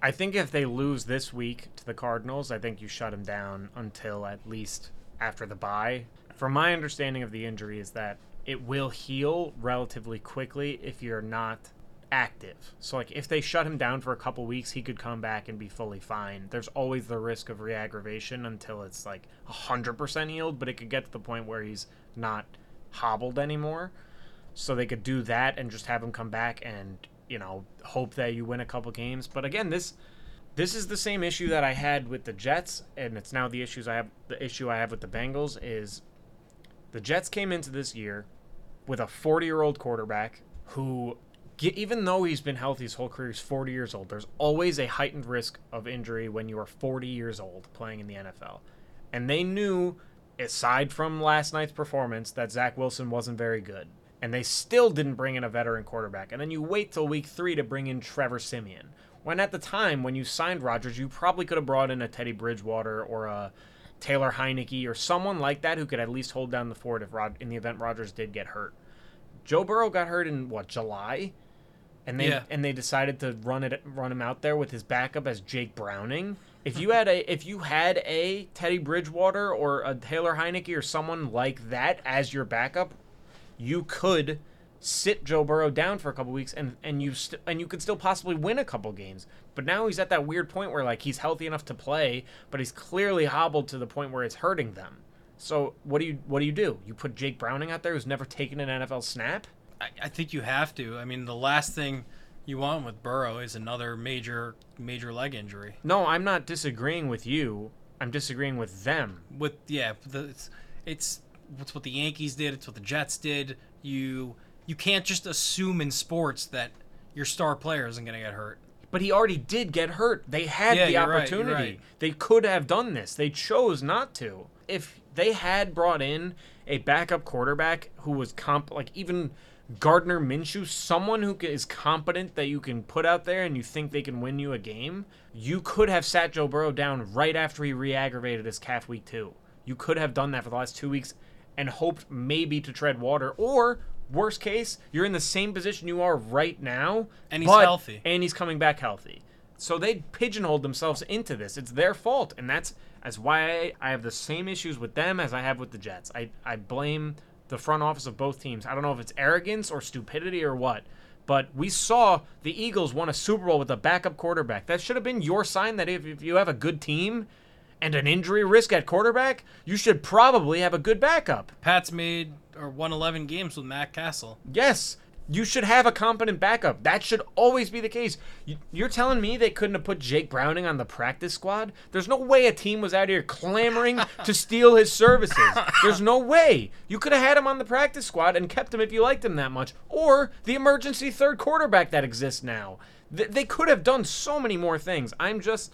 I think if they lose this week to the Cardinals, I think you shut him down until at least after the bye. From my understanding of the injury is that it will heal relatively quickly if you're not active. So like if they shut him down for a couple weeks, he could come back and be fully fine. There's always the risk of reaggravation until it's like 100% healed, but it could get to the point where he's not hobbled anymore. So they could do that and just have him come back and, you know, hope that you win a couple games. But again, this this is the same issue that I had with the Jets and it's now the issues I have the issue I have with the Bengals is the Jets came into this year with a 40-year-old quarterback who even though he's been healthy his whole career, he's 40 years old. There's always a heightened risk of injury when you are 40 years old playing in the NFL. And they knew, aside from last night's performance, that Zach Wilson wasn't very good. And they still didn't bring in a veteran quarterback. And then you wait till week three to bring in Trevor Siemian. When at the time, when you signed Rodgers, you probably could have brought in a Teddy Bridgewater or a Taylor Heinicke or someone like that who could at least hold down the fort if Rod- in the event Rodgers did get hurt. Joe Burrow got hurt in what July, and they Yeah. and they decided to run it run him out there with his backup as Jake Browning. If you mm-hmm. had a if you had a Teddy Bridgewater or a Taylor Heinicke or someone like that as your backup, you could sit Joe Burrow down for a couple weeks and and you st- and you could still possibly win a couple games. But now he's at that weird point where like he's healthy enough to play, but he's clearly hobbled to the point where it's hurting them. So what do you what do you do? You put Jake Browning out there who's never taken an NFL snap? I, I think you have to. I mean, the last thing you want with Burrow is another major major leg injury. No, I'm not disagreeing with you. I'm disagreeing with them. With yeah, the, it's it's it's what the Yankees did. It's what the Jets did. You you can't just assume in sports that your star player isn't going to get hurt. But he already did get hurt. They had Yeah, the you're right, opportunity. right. They could have done this. They chose not to. If they had brought in a backup quarterback who was comp like even Gardner Minshew, someone who is competent that you can put out there and you think they can win you a game, you could have sat Joe Burrow down right after he re-aggravated his calf week 2. You could have done that for the last 2 weeks and hoped maybe to tread water or worst case, you're in the same position you are right now And he's but- healthy. and he's coming back healthy. So they pigeonholed themselves into this. It's their fault, and that's that's why I, I have the same issues with them as I have with the Jets. I I blame the front office of both teams. I don't know if it's arrogance or stupidity or what. But we saw the Eagles won a Super Bowl with a backup quarterback. That should have been your sign that if, if you have a good team and an injury risk at quarterback, you should probably have a good backup. Pat's made or won 11 games with Matt Cassel. Yes, you should have a competent backup. That should always be the case. You- You're telling me they couldn't have put Jake Browning on the practice squad? There's no way a team was out here clamoring [LAUGHS] to steal his services. There's no way. You could have had him on the practice squad and kept him if you liked him that much. Or the emergency third quarterback that exists now. They could have done so many more things. I'm just.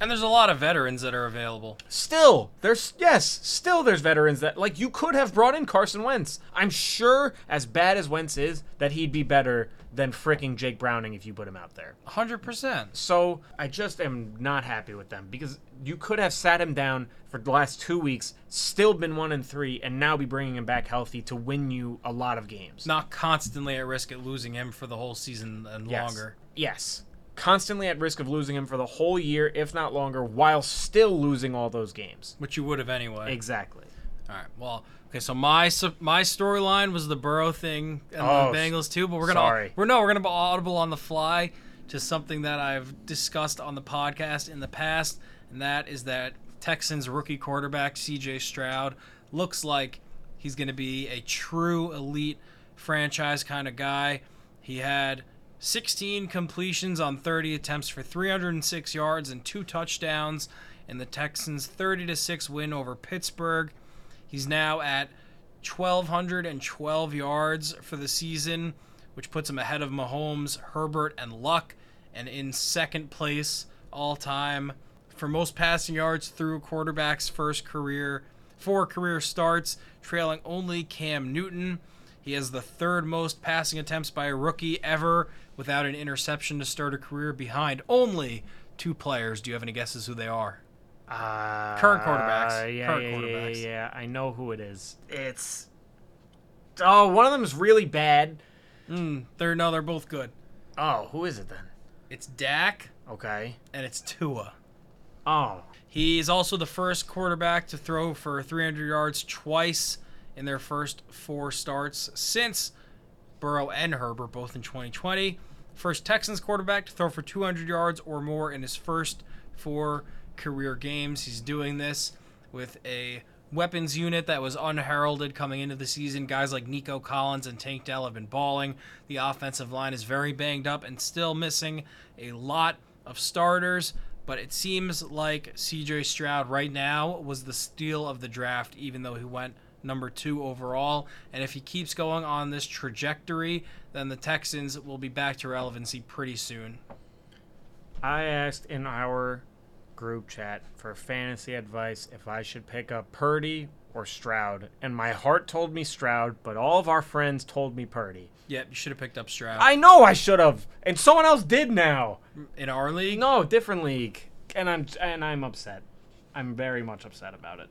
And there's a lot of veterans that are available. Still, there's yes, still there's veterans that like you could have brought in Carson Wentz. I'm sure as bad as Wentz is, that he'd be better than fricking Jake Browning if you put him out there. 100%. So I just am not happy with them because you could have sat him down for the last two weeks, still been one and three, and now be bringing him back healthy to win you a lot of games. Not constantly at risk at losing him for the whole season and Yes. longer. Yes. Constantly at risk of losing him for the whole year, if not longer, while still losing all those games. Which you would have anyway. Exactly. All right. Well, okay. So my my storyline was the Burrow thing and Oh, the Bengals too, but we're gonna sorry. we're no we're gonna be audible on the fly to something that I've discussed on the podcast in the past, and that is that Texans rookie quarterback C.J. Stroud looks like he's gonna be a true elite franchise kind of guy. He had 16 completions on 30 attempts for 306 yards and two touchdowns in the Texans' 30 to 6 win over Pittsburgh. He's now at 1,212 yards for the season, which puts him ahead of Mahomes, Herbert, and Luck, and in second place all time for most passing yards through a quarterback's first career, four career starts, trailing only Cam Newton. He has the third most passing attempts by a rookie ever without an interception to start a career behind only two players. Do you have any guesses who they are? Uh, Current quarterbacks. Yeah, Current yeah, yeah, quarterbacks. yeah, yeah. I know who it is. It's oh, one of them is really bad. Mm, they're no, they're both good. Oh, who is it then? It's Dak Okay. and it's Tua. Oh, He is also the first quarterback to throw for 300 yards twice in their first four starts since Burrow and Herbert, both in 2020. First Texans quarterback to throw for 200 yards or more in his first four career games. He's doing this with a weapons unit that was unheralded coming into the season. Guys like Nico Collins and Tank Dell have been balling. The offensive line is very banged up and still missing a lot of starters. But it seems like CJ Stroud right now was the steal of the draft, even though he went number two overall. And if he keeps going on this trajectory, then the Texans will be back to relevancy pretty soon. I asked in our group chat for fantasy advice if I should pick up Purdy or Stroud, and my heart told me Stroud, but all of our friends told me Purdy. Yep, you should have picked up Stroud. I know I should have, and someone else did now. In our league, No, different league, and I'm and I'm upset. I'm very much upset about it.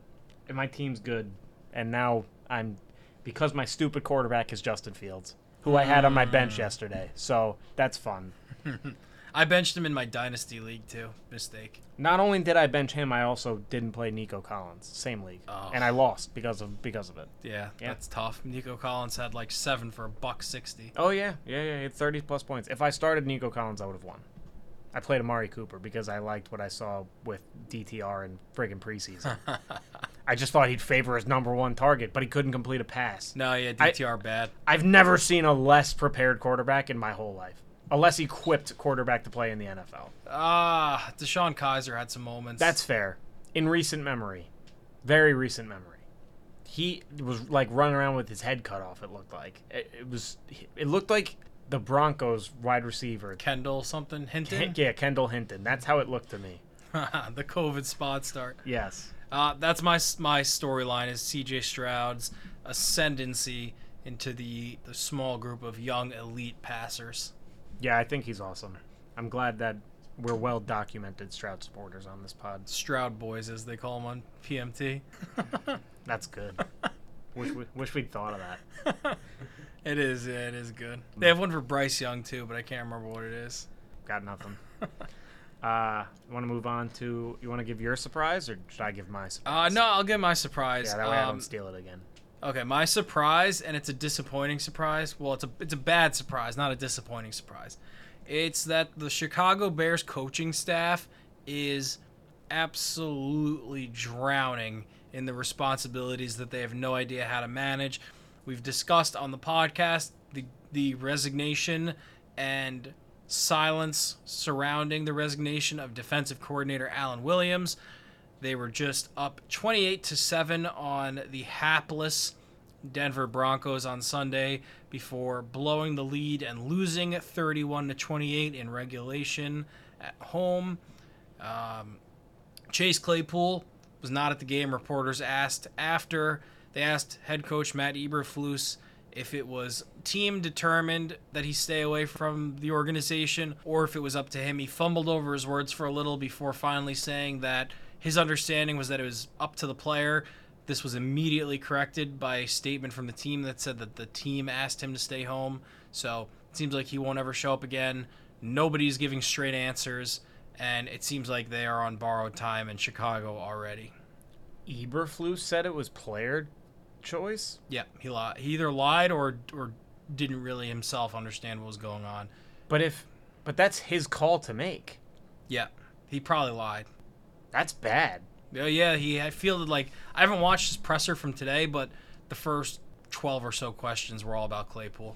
And my team's good, and now I'm because my stupid quarterback is Justin Fields, who I had on my bench mm. yesterday. So that's fun. [LAUGHS] I benched him in my dynasty league too. Mistake. Not only did I bench him, I also didn't play Nico Collins, same league, Oh. and I lost because of because of it. Yeah, Yeah. that's tough. Nico Collins had like seven for a buck sixty. Oh yeah, yeah, yeah. It's thirty plus points. If I started Nico Collins, I would have won. I played Amari Cooper because I liked what I saw with DTR in friggin' preseason. [LAUGHS] I just thought he'd favor his number one target, but he couldn't complete a pass. No, yeah, I- DTR bad. I've never seen a less prepared quarterback in my whole life. A less equipped quarterback to play in the NFL. Ah, DeShone Kizer had some moments. That's fair. In recent memory. Very recent memory. He was like running around with his head cut off, it looked like. It, it was it looked like the Broncos wide receiver. Kendall something Hinton. Yeah, Kendall Hinton. That's how it looked to me. [LAUGHS] the COVID spot start. Yes. Uh, that's my my storyline is C.J. Stroud's ascendancy into the the small group of young elite passers. Yeah, I think he's awesome. I'm glad that we're well documented Stroud supporters on this pod. Stroud boys, as they call them on PMT. [LAUGHS] That's good. wish, we, wish we'd thought of that. [LAUGHS] It is, yeah, it is good. They have one for Bryce Young too, but I can't remember what it is. Got nothing. [LAUGHS] Uh, want to move on to? You want to give your surprise, or should I give my surprise? Uh, no, I'll give my surprise. Yeah, that way I Um, don't steal it again. Okay, my surprise, and it's a disappointing surprise. Well, it's a it's a bad surprise, not a disappointing surprise. It's that the Chicago Bears coaching staff is absolutely drowning in the responsibilities that they have no idea how to manage. We've discussed on the podcast the the resignation and silence surrounding the resignation of defensive coordinator Alan Williams. They were just up 28 to 7 on the hapless Denver Broncos on Sunday before blowing the lead and losing 31 to 28 in regulation at home. Um, Chase Claypool was not at the game. Reporters asked after they asked head coach Matt Eberflus if it was team determined that he stay away from the organization or if it was up to him. He fumbled over his words for a little before finally saying that his understanding was that it was up to the player. This was immediately corrected by a statement from the team that said that the team asked him to stay home. So it seems like he won't ever show up again. Nobody's giving straight answers, and it seems like they are on borrowed time in Chicago already. Eberflus said it was player choice. Yeah, he lied. He either lied or or didn't really himself understand what was going on. But if, but that's his call to make. Yeah, he probably lied. That's bad. Yeah, yeah. He I feel that like I haven't watched his presser from today, but the first twelve or so questions were all about Claypool.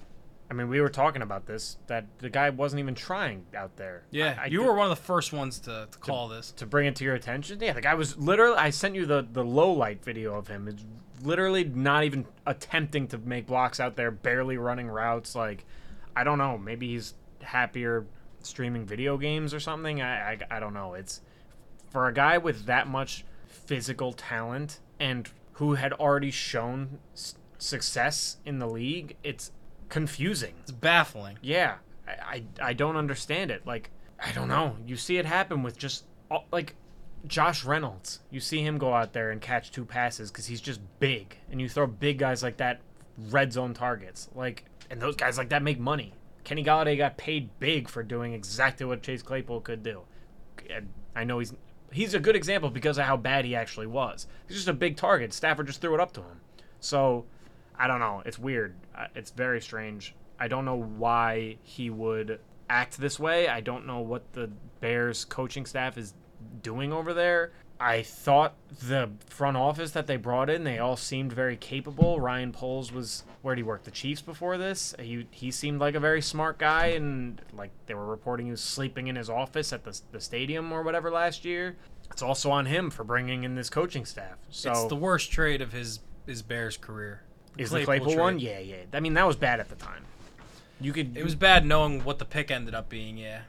I mean, we were talking about this that the guy wasn't even trying out there. Yeah, I- I you did- were one of the first ones to, to call this. to bring it to your attention. Yeah, the guy was literally. I sent you the the low light video of him. It's literally not even attempting to make blocks out there, barely running routes. Like, I don't know. Maybe he's happier streaming video games or something. I I, I don't know. It's for a guy with that much physical talent and who had already shown s- success in the league. It's confusing. It's baffling. Yeah, I, I, I don't understand it. Like, I don't know. You see it happen with just like Josh Reynolds. You see him go out there and catch two passes because he's just big, and you throw big guys like that red zone targets. Like, and those guys like that make money. Kenny Golladay got paid big for doing exactly what Chase Claypool could do. And I know he's he's a good example because of how bad he actually was. He's just a big target. Stafford just threw it up to him. So I don't know. It's weird. It's very strange. I don't know why he would act this way. I don't know what the Bears coaching staff is doing over there. I thought the front office that they brought in, they all seemed very capable. Ryan Poles was where did he work? The Chiefs before this. He he seemed like a very smart guy, and like they were reporting he was sleeping in his office at the the stadium or whatever last year. It's also on him for bringing in this coaching staff. So it's the worst trade of his his Bears career. is the Claypool trade. one? Yeah, yeah. I mean that was bad at the time. You could. It was bad knowing what the pick ended up being. Yeah,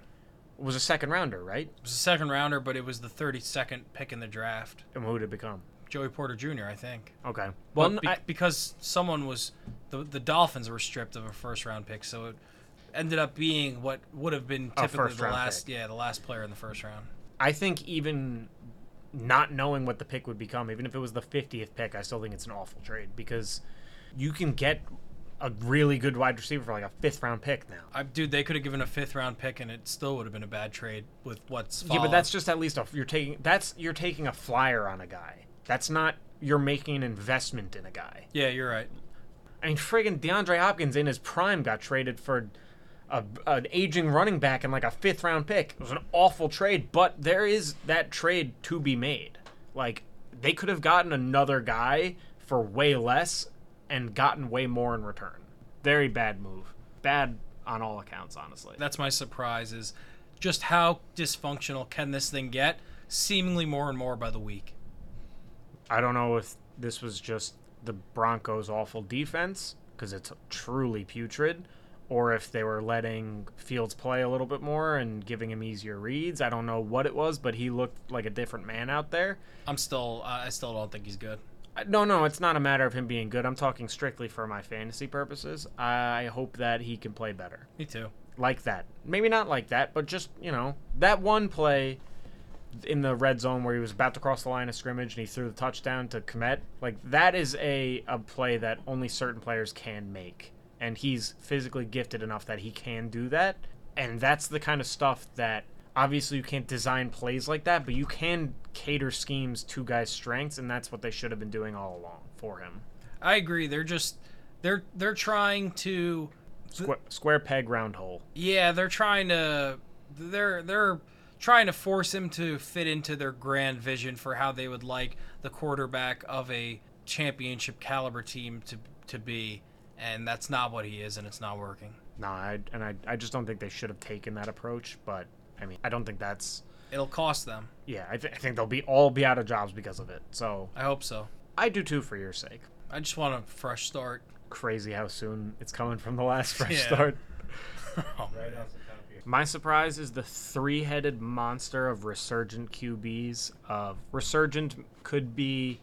was a second rounder, right? it was a second rounder, but it was the 32nd pick in the draft. And who did it become? Joey Porter Jr. I think. Okay. Well, be- I, because someone was the the Dolphins were stripped of a first round pick, so it ended up being what would have been typically the last pick. yeah the last player in the first round. I think even not knowing what the pick would become, even if it was the 50th pick, I still think it's an awful trade because you can get a really good wide receiver for like a fifth round pick now. I, dude, they could have given a fifth round pick and it still would have been a bad trade with what's Yeah, but that's just at least a you're taking that's you're taking a flyer on a guy. That's not you're making an investment in a guy. yeah, you're right. I mean, friggin' DeAndre Hopkins in his prime got traded for a, an aging running back and like a fifth round pick. It was an awful trade, but there is that trade to be made. Like they could have gotten another guy for way less and gotten way more in return. Very bad move. Bad on all accounts, honestly. That's my surprise is just how dysfunctional can this thing get? Seemingly more and more by the week. I don't know if this was just the Broncos' awful defense because it's truly putrid, or if they were letting Fields play a little bit more and giving him easier reads. I don't know what it was, but he looked like a different man out there. I'm still I still don't think he's good. No, no, it's not a matter of him being good. I'm talking strictly for my fantasy purposes. I hope that he can play better. Me too. Like that. Maybe not like that, but just, you know, that one play in the red zone where he was about to cross the line of scrimmage and he threw the touchdown to Kmet. Like that is a, a play that only certain players can make. And he's physically gifted enough that he can do that. And that's the kind of stuff that Obviously, you can't design plays like that, but you can cater schemes to guys' strengths, and that's what they should have been doing all along for him. I agree. They're just they're they're trying to Square, square peg, round hole. yeah, they're trying to they're they're trying to force him to fit into their grand vision for how they would like the quarterback of a championship caliber team to to be, and that's not what he is, and it's not working. No, I, and I, I just don't think they should have taken that approach. But I mean, I don't think that's. It'll cost them. Yeah, I, th- I think they'll be all be out of jobs because of it. So I hope so. I do too for your sake. I just want a fresh start. Crazy how soon it's coming from the last [LAUGHS] fresh Yeah. start. [LAUGHS] Oh, My surprise is the three-headed monster of resurgent QBs. Of uh, resurgent could be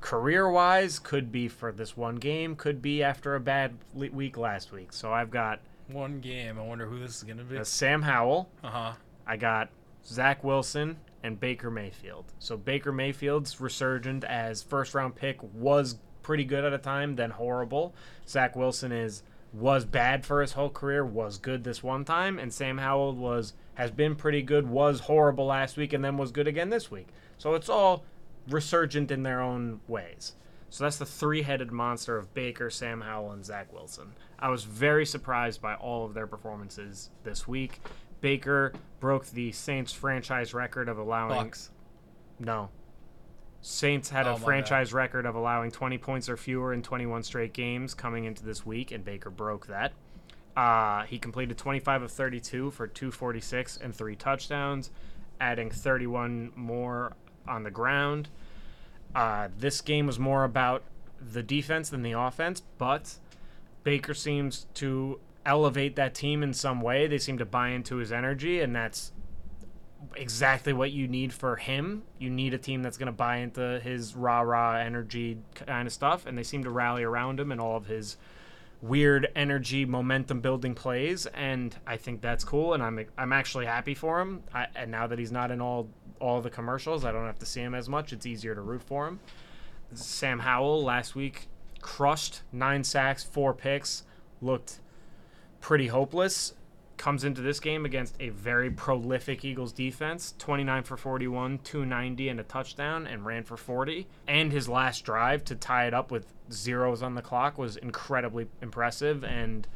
career-wise, could be for this one game, could be after a bad le- week last week. So I've got One game. I wonder who this is gonna be. uh, Sam Howell, Uh huh. I got Zach Wilson and Baker Mayfield. So Baker Mayfield's resurgent as first round pick was pretty good at a time, then horrible. Zach Wilson is was bad for his whole career, was good this one time, and Sam Howell was has been pretty good, was horrible last week, and then was good again this week. So it's all resurgent in their own ways. So that's the three-headed monster of Baker, Sam Howell, and Zach Wilson. I was very surprised by all of their performances this week. Baker broke the Saints franchise record of allowing Bucks. no. Saints had Oh, a franchise record of allowing 20 points or fewer in 21 straight games coming into this week, and Baker broke that. Uh, he completed 25 of 32 for 246 and three touchdowns, adding 31 more on the ground. Uh, this game was more about the defense than the offense, but Baker seems to elevate that team in some way. They seem to buy into his energy, and that's exactly what you need for him. You need a team that's going to buy into his rah rah energy kind of stuff, and they seem to rally around him and all of his weird energy momentum building plays and I think that's cool and I'm I'm actually happy for him I, and now that he's not in all all the commercials I don't have to see him as much it's easier to root for him Sam Howell last week crushed nine sacks four picks looked pretty hopeless. Comes into this game against a very prolific Eagles defense 29 for 41 290 and a touchdown and ran for 40 and his last drive to tie it up with zeros on the clock was incredibly impressive and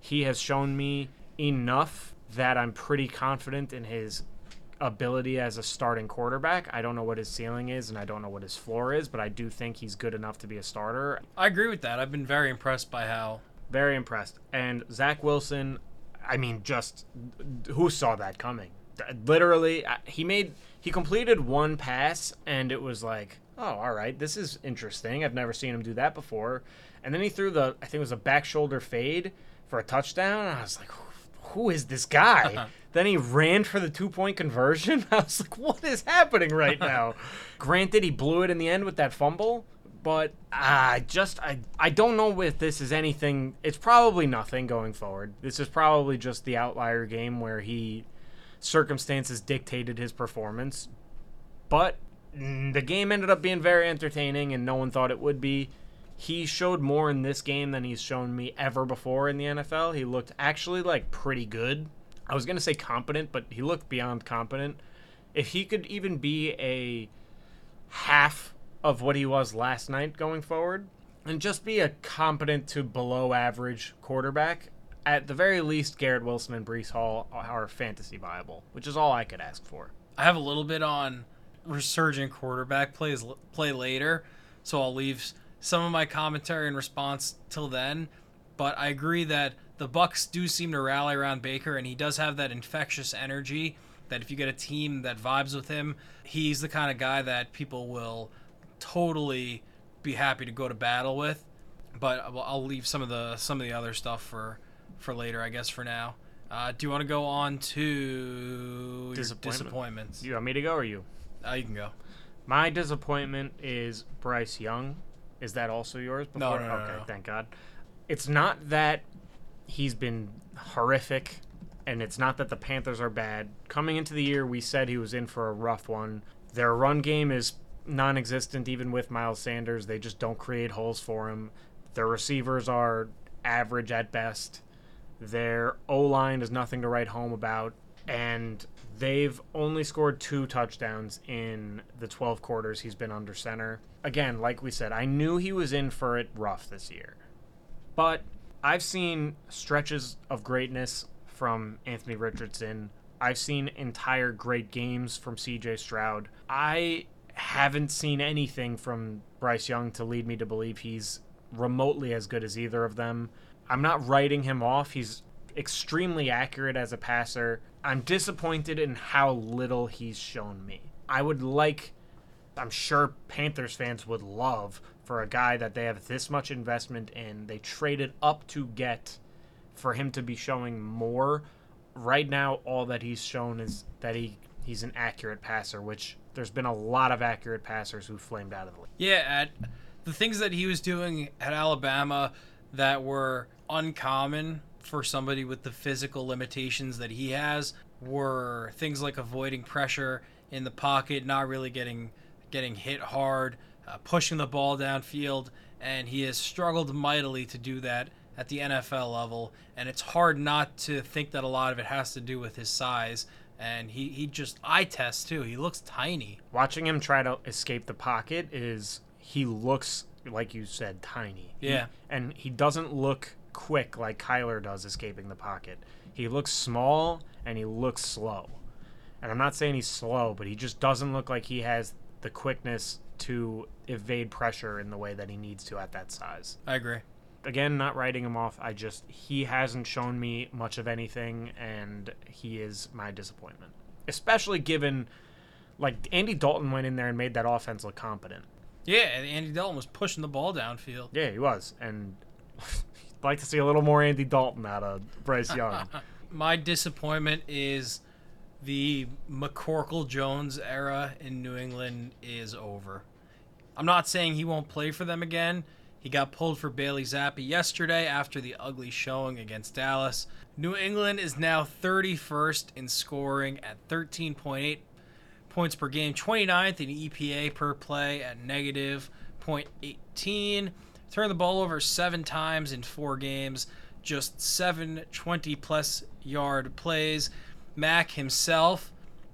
he has shown me enough that I'm pretty confident in his ability as a starting quarterback. I don't know what his ceiling is and I don't know what his floor is, but I do think he's good enough to be a starter. I agree with that. I've been very impressed by how. Very impressed. And Zach Wilson, I mean, just who saw that coming? Literally, uh, he made he completed one pass, and it was like, oh, all right, this is interesting. I've never seen him do that before. And then he threw the, I think it was a back shoulder fade for a touchdown. And I was like, who is this guy? [LAUGHS] then he ran for the two point conversion. [LAUGHS] I was like, what is happening right [LAUGHS] now? Granted, he blew it in the end with that fumble, but I just I I don't know if this is anything. It's probably nothing going forward. This is probably just the outlier game where he circumstances dictated his performance. But mm, the game ended up being very entertaining, and no one thought it would be. He showed more in this game than he's shown me ever before in the NFL. He looked actually like pretty good. I was gonna say competent, but he looked beyond competent. If he could even be a half of what he was last night going forward, and just be a competent to below average quarterback, at the very least, Garrett Wilson and Breece Hall are fantasy viable, which is all I could ask for. I have a little bit on resurgent quarterback plays play later, so I'll leave some of my commentary and response till then. But I agree that the Bucks do seem to rally around Baker, and he does have that infectious energy. That if you get a team that vibes with him, he's the kind of guy that people will totally be happy to go to battle with. But I'll- leave some of the some of the other stuff for for later, I guess. For now, uh, do you want to go on to Disappointment. disappointments? You want me to go or you? Uh, you can go. My disappointment is Bryce Young. Is that also yours? No, no, no, Okay, no. thank God. It's not that he's been horrific, and it's not that the Panthers are bad. Coming into the year, we said he was in for a rough one. Their run game is non existent, even with Miles Sanders. They just don't create holes for him. Their receivers are average at best. Their O line is nothing to write home about. And They've only scored two touchdowns in the 12 quarters he's been under center. Again, like we said, I knew he was in for it rough this year. But I've seen stretches of greatness from Anthony Richardson. I've seen entire great games from CJ Stroud. I haven't seen anything from Bryce Young to lead me to believe he's remotely as good as either of them. I'm not writing him off. He's extremely accurate as a passer. I'm disappointed in how little he's shown me. I would like, I'm sure Panthers fans would love for a guy that they have this much investment in, they traded up to get for him to be showing more. Right now, all that he's shown is that he he's an accurate passer, which there's been a lot of accurate passers who flamed out of the league. Yeah, the things that he was doing at Alabama that were uncommon for somebody with the physical limitations that he has were things like avoiding pressure in the pocket, not really getting getting hit hard, uh, pushing the ball downfield, and he has struggled mightily to do that at the NFL level. And it's hard not to think that a lot of it has to do with his size. And he, he just eye tests too. He looks tiny. Watching him try to escape the pocket is he looks like you said tiny. Yeah. He, and he doesn't look quick like Kyler does escaping the pocket. He looks small and he looks slow. And I'm not saying he's slow, but he just doesn't look like he has the quickness to evade pressure in the way that he needs to at that size. I agree. Again, not writing him off. I just he hasn't shown me much of anything, and he is my disappointment. Especially given, like Andy Dalton went in there and made that offense look competent. Yeah, Andy Dalton was pushing the ball downfield. Yeah, he was, and I'd [LAUGHS] like to see a little more Andy Dalton out of Bryce [LAUGHS] Young. My disappointment is the McCorkle Jones era in New England is over. I'm not saying he won't play for them again. He got pulled for Bailey Zappe yesterday after the ugly showing against Dallas. New England is now 31st in scoring at 13.8 points per game, 29th in EPA per play at negative 0.18. Turned the ball over seven times in four games, just seven 20 plus yard plays. Mac himself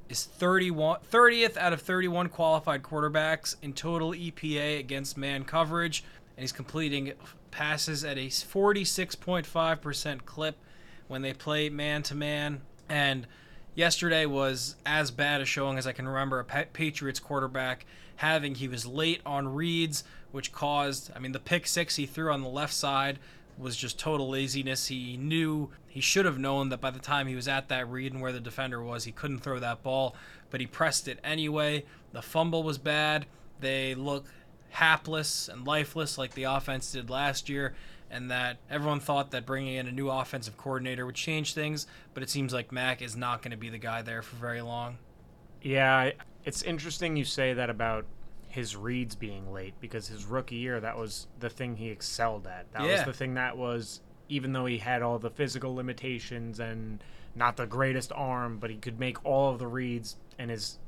is 31, 30th out of 31 qualified quarterbacks in total EPA against man coverage, and he's completing passes at a 46.5% clip when they play man to man. And yesterday was as bad a showing as I can remember a Patriots quarterback having. He was late on reads, which caused, I mean, the pick six he threw on the left side was just total laziness. He knew he should have known that by the time he was at that read and where the defender was, he couldn't throw that ball, but he pressed it anyway. The fumble was bad. They look hapless and lifeless like the offense did last year, and that everyone thought that bringing in a new offensive coordinator would change things, but it seems like Mac is not going to be the guy there for very long. Yeah, it's interesting you say that about his reads being late because his rookie year that was the thing he excelled at. That Yeah. was the thing that was even though he had all the physical limitations and not the greatest arm, but he could make all of the reads and his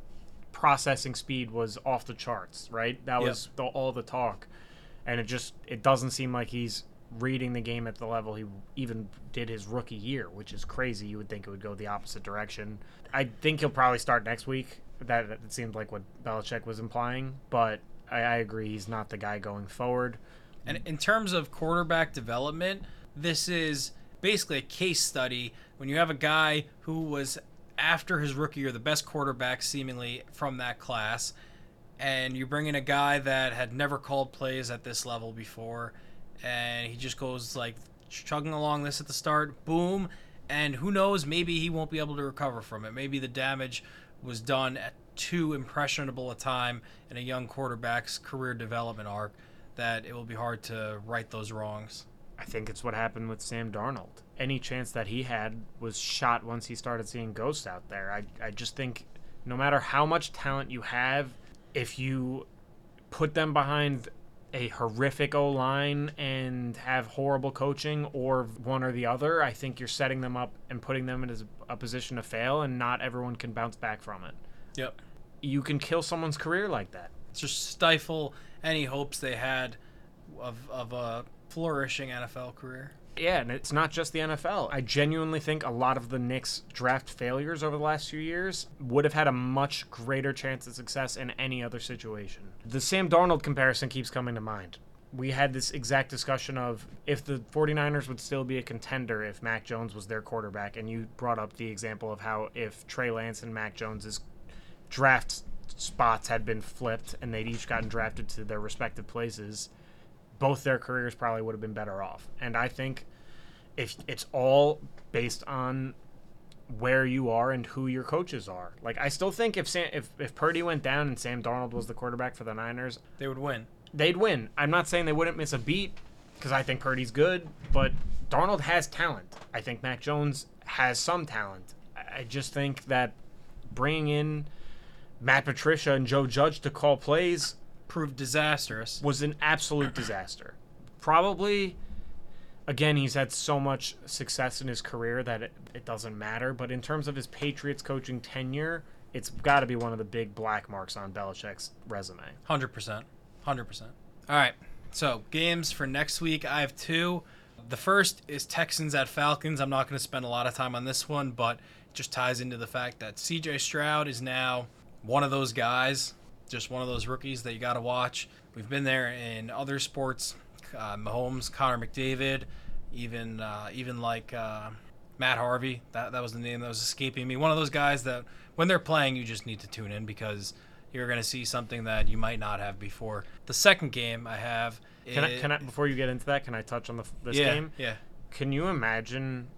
processing speed was off the charts, right? That Yep. was the, all the talk. And it just it doesn't seem like he's reading the game at the level he even did his rookie year, which is crazy. You would think it would go the opposite direction. I think he'll probably start next week. That, that seemed like what Belichick was implying, but I, I agree he's not the guy going forward. And in terms of quarterback development, this is basically a case study when you have a guy who was after his rookie year the best quarterback seemingly from that class and you bring in a guy that had never called plays at this level before and he just goes like chugging along this at the start boom and who knows maybe he won't be able to recover from it maybe the damage was done at too impressionable a time in a young quarterback's career development arc that it will be hard to right those wrongs I think it's what happened with Sam Darnold. Any chance that he had was shot once he started seeing ghosts out there. I, I just think no matter how much talent you have, if you put them behind a horrific O line and have horrible coaching or one or the other, I think you're setting them up and putting them in a position to fail, and not everyone can bounce back from it. Yep. You can kill someone's career like that. Just stifle any hopes they had of, of a flourishing NFL career. Yeah, and it's not just the NFL. I genuinely think a lot of the Knicks draft failures over the last few years would have had a much greater chance of success in any other situation. The Sam Darnold comparison keeps coming to mind. We had this exact discussion of if the 49ers would still be a contender if Mac Jones was their quarterback, and you brought up the example of how if Trey Lance and Mac Jones's draft spots had been flipped and they'd each gotten drafted to their respective places, both their careers probably would have been better off. And I think if it's all based on where you are and who your coaches are. Like I still think if Sam, if if Purdy went down and Sam Darnold was the quarterback for the Niners, They would win. they'd win. I'm not saying they wouldn't miss a beat because I think Purdy's good, but Darnold has talent. I think Mac Jones has some talent. I I just think that bringing in Matt Patricia and Joe Judge to call plays Proved disastrous. was an absolute disaster. Probably, again, he's had so much success in his career that it, it doesn't matter. But in terms of his Patriots coaching tenure, it's got to be one of the big black marks on Belichick's resume. Hundred percent, hundred percent. All right. So games for next week, I have two. The first is Texans at Falcons. I'm not going to spend a lot of time on this one, but it just ties into the fact that C.J. Stroud is now one of those guys, just one of those rookies that you got to watch. We've been there in other sports. Uh, Mahomes, Connor McDavid, even uh, even like uh, Matt Harvey. That that was the name that was escaping me. One of those guys that when they're playing, you just need to tune in because you're going to see something that you might not have before. The second game I have. Can I, can I, before you get into that, can I touch on the, this yeah, game? Yeah. Can you imagine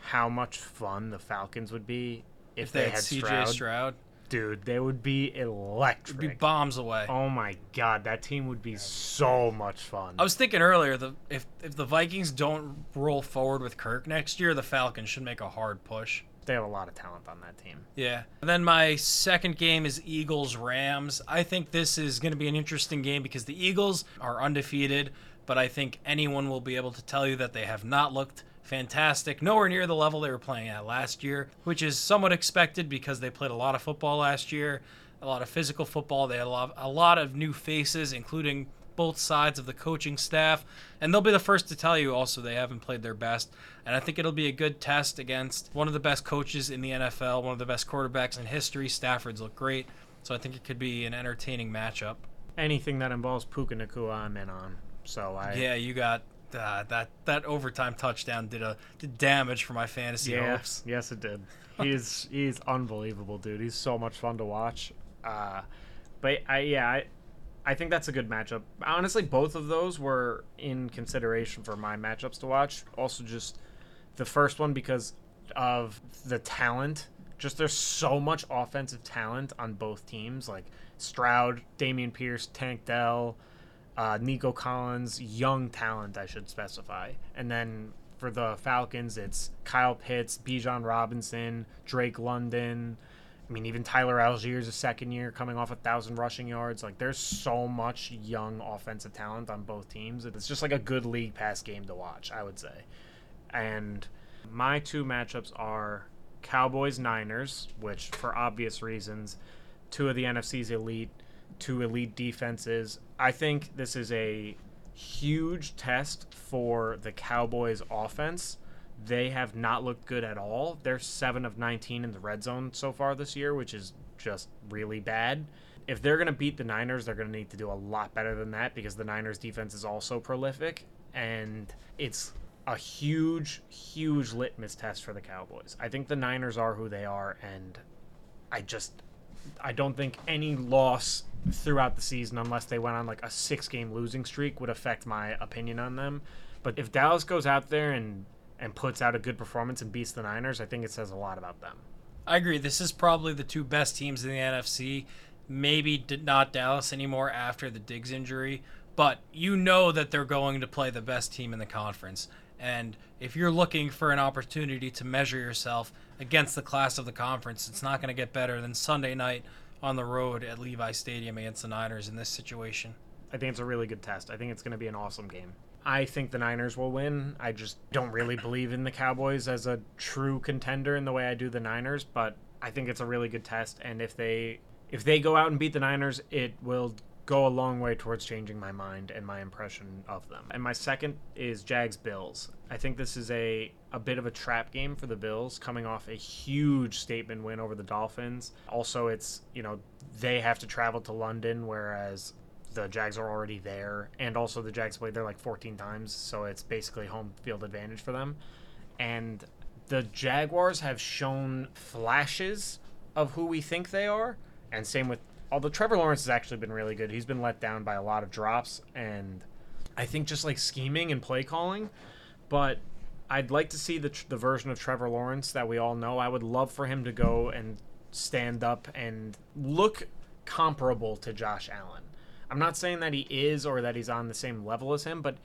how much fun the Falcons would be if, If they, they, had had CJ Stroud? Stroud, Dude, they would be it'd electric. be bombs away. oh my god, that team would be so much fun. I was thinking earlier, the if if the Vikings don't roll forward with Kirk next year, the Falcons should make a hard push. they have a lot of talent on that team. Yeah. And then my second game is Eagles Rams. I think this is going to be an interesting game because the Eagles are undefeated, but I think anyone will be able to tell you that they have not looked fantastic, nowhere near the level they were playing at last year, which is somewhat expected because they played a lot of football last year, a lot of physical football. They had a lot, a lot of new faces, including both sides of the coaching staff, and they'll be the first to tell you also they haven't played their best. And I think it'll be a good test against one of the best coaches in the NFL, one of the best quarterbacks in history. Stafford's look great, so I think it could be an entertaining matchup. Anything that involves Puka Nacua, I'm in on. So I Yeah, you got uh, that that overtime touchdown did a did damage for my fantasy Yeah, hopes. yes, it did. He's [LAUGHS] he's unbelievable, dude. He's so much fun to watch. Uh, but I yeah, I, I think that's a good matchup. Honestly, both of those were in consideration for my matchups to watch. Also, just the first one because of the talent. Just there's so much offensive talent on both teams. Like Stroud, Dameon Pierce, Tank Dell, uh, Nico Collins, young talent, I should specify. And then for the Falcons, it's Kyle Pitts, Bijan Robinson, Drake London. I mean, even Tyler Allgeier, a second year, coming off a thousand rushing yards. Like, there's so much young offensive talent on both teams. It's just like a good league pass game to watch, I would say. And my two matchups are Cowboys Niners, which for obvious reasons, two of the NFC's elite, two elite defenses. I think this is a huge test for the Cowboys offense. They have not looked good at all. They're 7 of 19 in the red zone so far this year, which is just really bad. If they're going to beat the Niners, they're going to need to do a lot better than that because the Niners defense is also prolific and it's a huge huge litmus test for the Cowboys. I think the Niners are who they are and I just I don't think any loss throughout the season, unless they went on like a six game losing streak, would affect my opinion on them. But if Dallas goes out there and and puts out a good performance and beats the Niners, I think it says a lot about them. I agree. This is probably the two best teams in the NFC. Maybe not Dallas anymore after the Diggs injury, but you know that they're going to play the best team in the conference. And if you're looking for an opportunity to measure yourself against the class of the conference, it's not going to get better than Sunday night on the road at Levi Stadium against the Niners in this situation. I think it's a really good test. I think it's going to be an awesome game. I think the Niners will win. I just don't really believe in the Cowboys as a true contender in the way I do the Niners, but I think it's a really good test and if they if they go out and beat the Niners, it will go a long way towards changing my mind and my impression of them. And my second is Jags Bills. I think this is a a bit of a trap game for the Bills coming off a huge statement win over the Dolphins. Also, it's, you know, they have to travel to London whereas the Jags are already there and also the Jags played there like 14 times, so it's basically home field advantage for them. And the Jaguars have shown flashes of who we think they are, and same with although Trevor Lawrence has actually been really good. He's been let down by a lot of drops and I think just like scheming and play calling, but I'd like to see the the version of Trevor Lawrence that we all know. I would love for him to go and stand up and look comparable to Josh Allen. I'm not saying that he is or that he's on the same level as him, but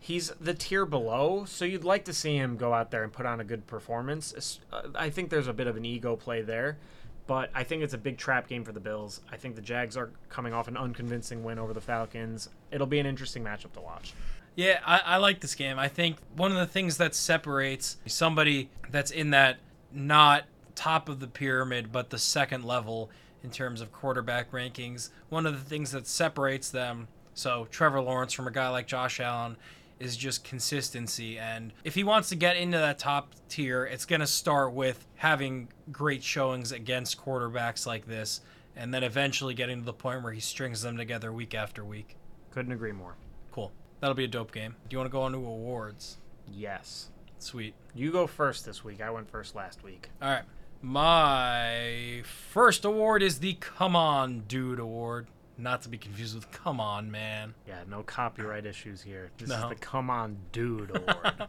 he's the tier below, so you'd like to see him go out there and put on a good performance. Uh, I think there's a bit of an ego play there, but I think it's a big trap game for the Bills. I think the Jags are coming off an unconvincing win over the Falcons. It'll be an interesting matchup to watch. Yeah, I, I like this game. I think one of the things that separates somebody that's in that not top of the pyramid, but the second level in terms of quarterback rankings, one of the things that separates them, so Trevor Lawrence from a guy like Josh Allen, is just consistency. And if he wants to get into that top tier, it's going to start with having great showings against quarterbacks like this, and then eventually getting to the point where he strings them together week after week. Couldn't agree more. That'll be a dope game. Do you want to go on to awards? Yes. Sweet. You go first this week. I went first last week. All right. My first award is the Come On Dude Award. Not to be confused with Come On Man. Yeah, no copyright issues here. This No. is the Come On Dude [LAUGHS] Award.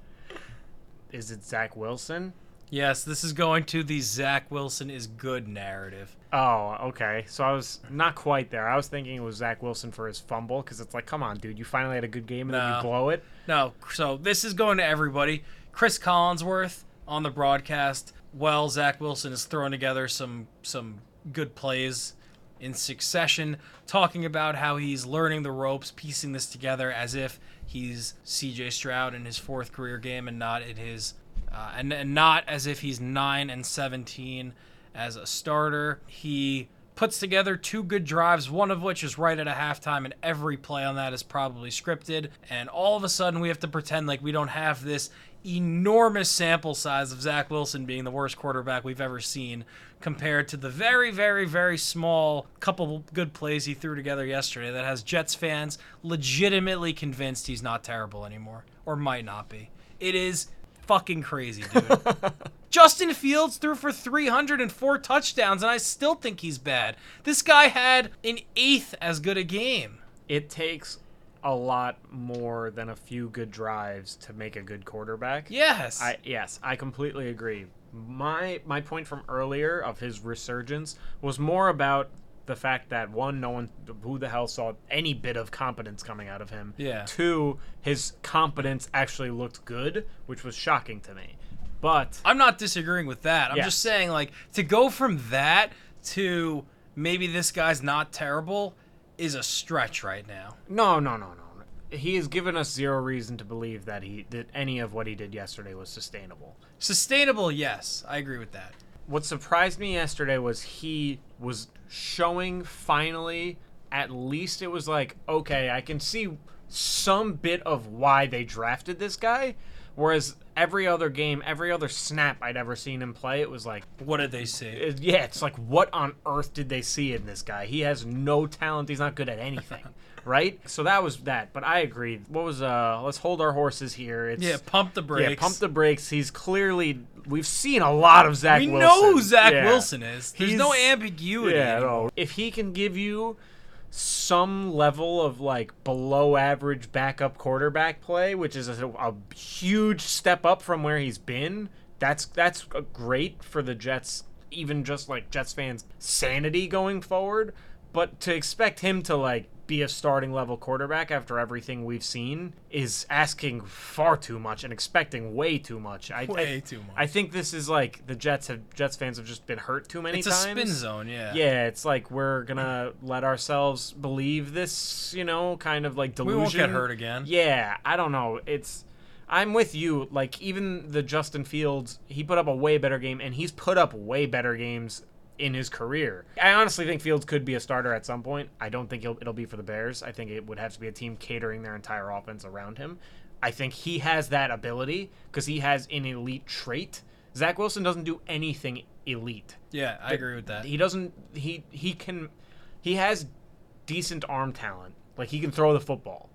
is it Zach Wilson? Yes, this is going to the Zach Wilson is good narrative. Oh, okay. So I was not quite there. I was thinking it was Zach Wilson for his fumble because it's like, come on, dude, you finally had a good game and then you blow it. No, so this is going to everybody. Chris Collinsworth on the broadcast. Well, Zach Wilson is throwing together some some good plays in succession, talking about how he's learning the ropes, piecing this together as if he's C.J. Stroud in his fourth career game and not in his, uh, and, and not as if he's nine and seventeen as a starter. He puts together two good drives, one of which is right at a halftime, and every play on that is probably scripted. And all of a sudden, we have to pretend like we don't have this enormous sample size of Zach Wilson being the worst quarterback we've ever seen compared to the very, very, very small couple good plays he threw together yesterday that has Jets fans legitimately convinced he's not terrible anymore or might not be. It is fucking crazy, dude. [LAUGHS] Justin Fields threw for 304 touchdowns, and I still think he's bad. This guy had an eighth as good a game. It takes a lot more than a few good drives to make a good quarterback. Yes. I yes, I completely agree. My my point from earlier of his resurgence was more about the fact that one, no one who the hell saw any bit of competence coming out of him. Yeah. Two, his competence actually looked good, which was shocking to me. But I'm not disagreeing with that. I'm Yes. just saying, like, to go from that to maybe this guy's not terrible is a stretch right now. no, no, no, no. He has given us zero reason to believe that he that any of what he did yesterday was sustainable. Sustainable, yes. I agree with that. what surprised me yesterday was he was showing finally at least it was like okay i can see some bit of why they drafted this guy whereas every other game every other snap i'd ever seen him play it was like What did they say? it- yeah it's like what on earth did they see in this guy he has no talent he's not good at anything [LAUGHS] right so that was that but i agree what was uh let's hold our horses here it's Yeah, pump the brakes. yeah, pump the brakes. He's clearly we've seen a lot of Zach We Wilson. know who Zach Yeah. Wilson is. There's no ambiguity. Yeah, no. If he can give you some level of like below average backup quarterback play, which is a, a huge step up from where he's been, that's that's great for the Jets. Even just like Jets fans' sanity going forward, but to expect him to like be a starting level quarterback after everything we've seen is asking far too much and expecting way too much. I, Way I, too much. I think this is like the Jets have Jets fans have just been hurt too many times. It's a spin zone, yeah. Yeah, it's like we're gonna let ourselves believe this, you know, kind of like delusion. We won't get hurt again. Yeah, I don't know. It's I'm with you. Like even the Justin Fields, he put up a way better game, and he's put up way better games in his career. I honestly think Fields could be a starter at some point. I don't think it'll, it'll be for the Bears. I think it would have to be a team catering their entire offense around him. I think he has that ability because he has an elite trait. Zach Wilson doesn't do anything elite. Yeah, I agree with that. He doesn't. He he can. He has decent arm talent. Like he can throw the football.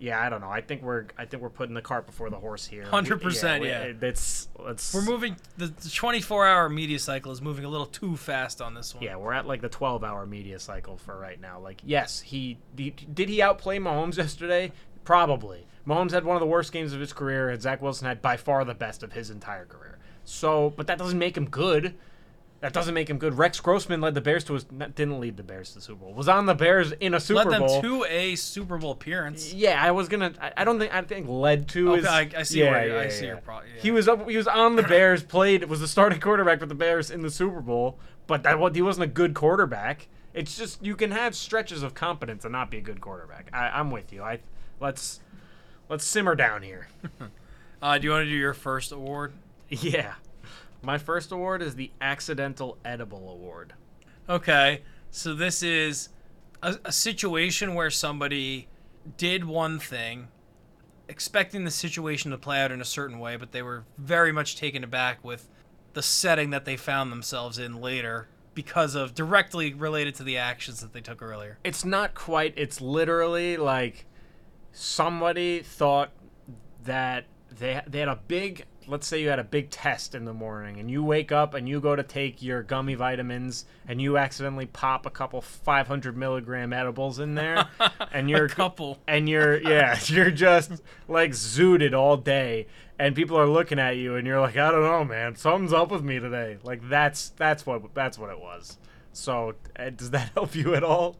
Yeah, I don't know. I think we're I think we're putting the cart before the horse here. 100%, we- yeah. it- It's it's We're moving. The, the 24 hour media cycle is moving a little too fast on this one. Yeah, we're at like the 12 hour media cycle for right now. Like, yes, he did, did he outplay Mahomes yesterday? Probably. Mahomes had one of the worst games of his career, and Zach Wilson had by far the best of his entire career. So, but that doesn't make him good. That doesn't make him good. Rex Grossman led the Bears to his didn't lead the Bears to the Super Bowl. Was on the Bears in a Super Led them Bowl. to a Super Bowl appearance. yeah, I was gonna. I, I don't think. I think led to. Okay, is, I- I see yeah, where you- I yeah, see yeah. your pro- yeah. He was up. He was on the Bears. Played was the starting quarterback for the Bears in the Super Bowl. But that he wasn't a good quarterback. It's just you can have stretches of competence and not be a good quarterback. I, I'm with you. I let's let's simmer down here. [LAUGHS] Uh, do you want to do your first award? [LAUGHS] yeah, my first award is the Accidental Edible Award. Okay, so this is a, a situation where somebody did one thing, expecting the situation to play out in a certain way, but they were very much taken aback with the setting that they found themselves in later because of directly related to the actions that they took earlier. it's not quite it's literally like somebody thought that they they had a big let's say you had a big test in the morning and you wake up and you go to take your gummy vitamins and you accidentally pop a couple 500 milligram edibles in there [LAUGHS] and you're A couple. and you're yeah [LAUGHS] you're just like zooted all day and people are looking at you and you're like i don't know man. Something's up with me today. Like that's that's what that's what it was. So uh, does that [LAUGHS] help you at all?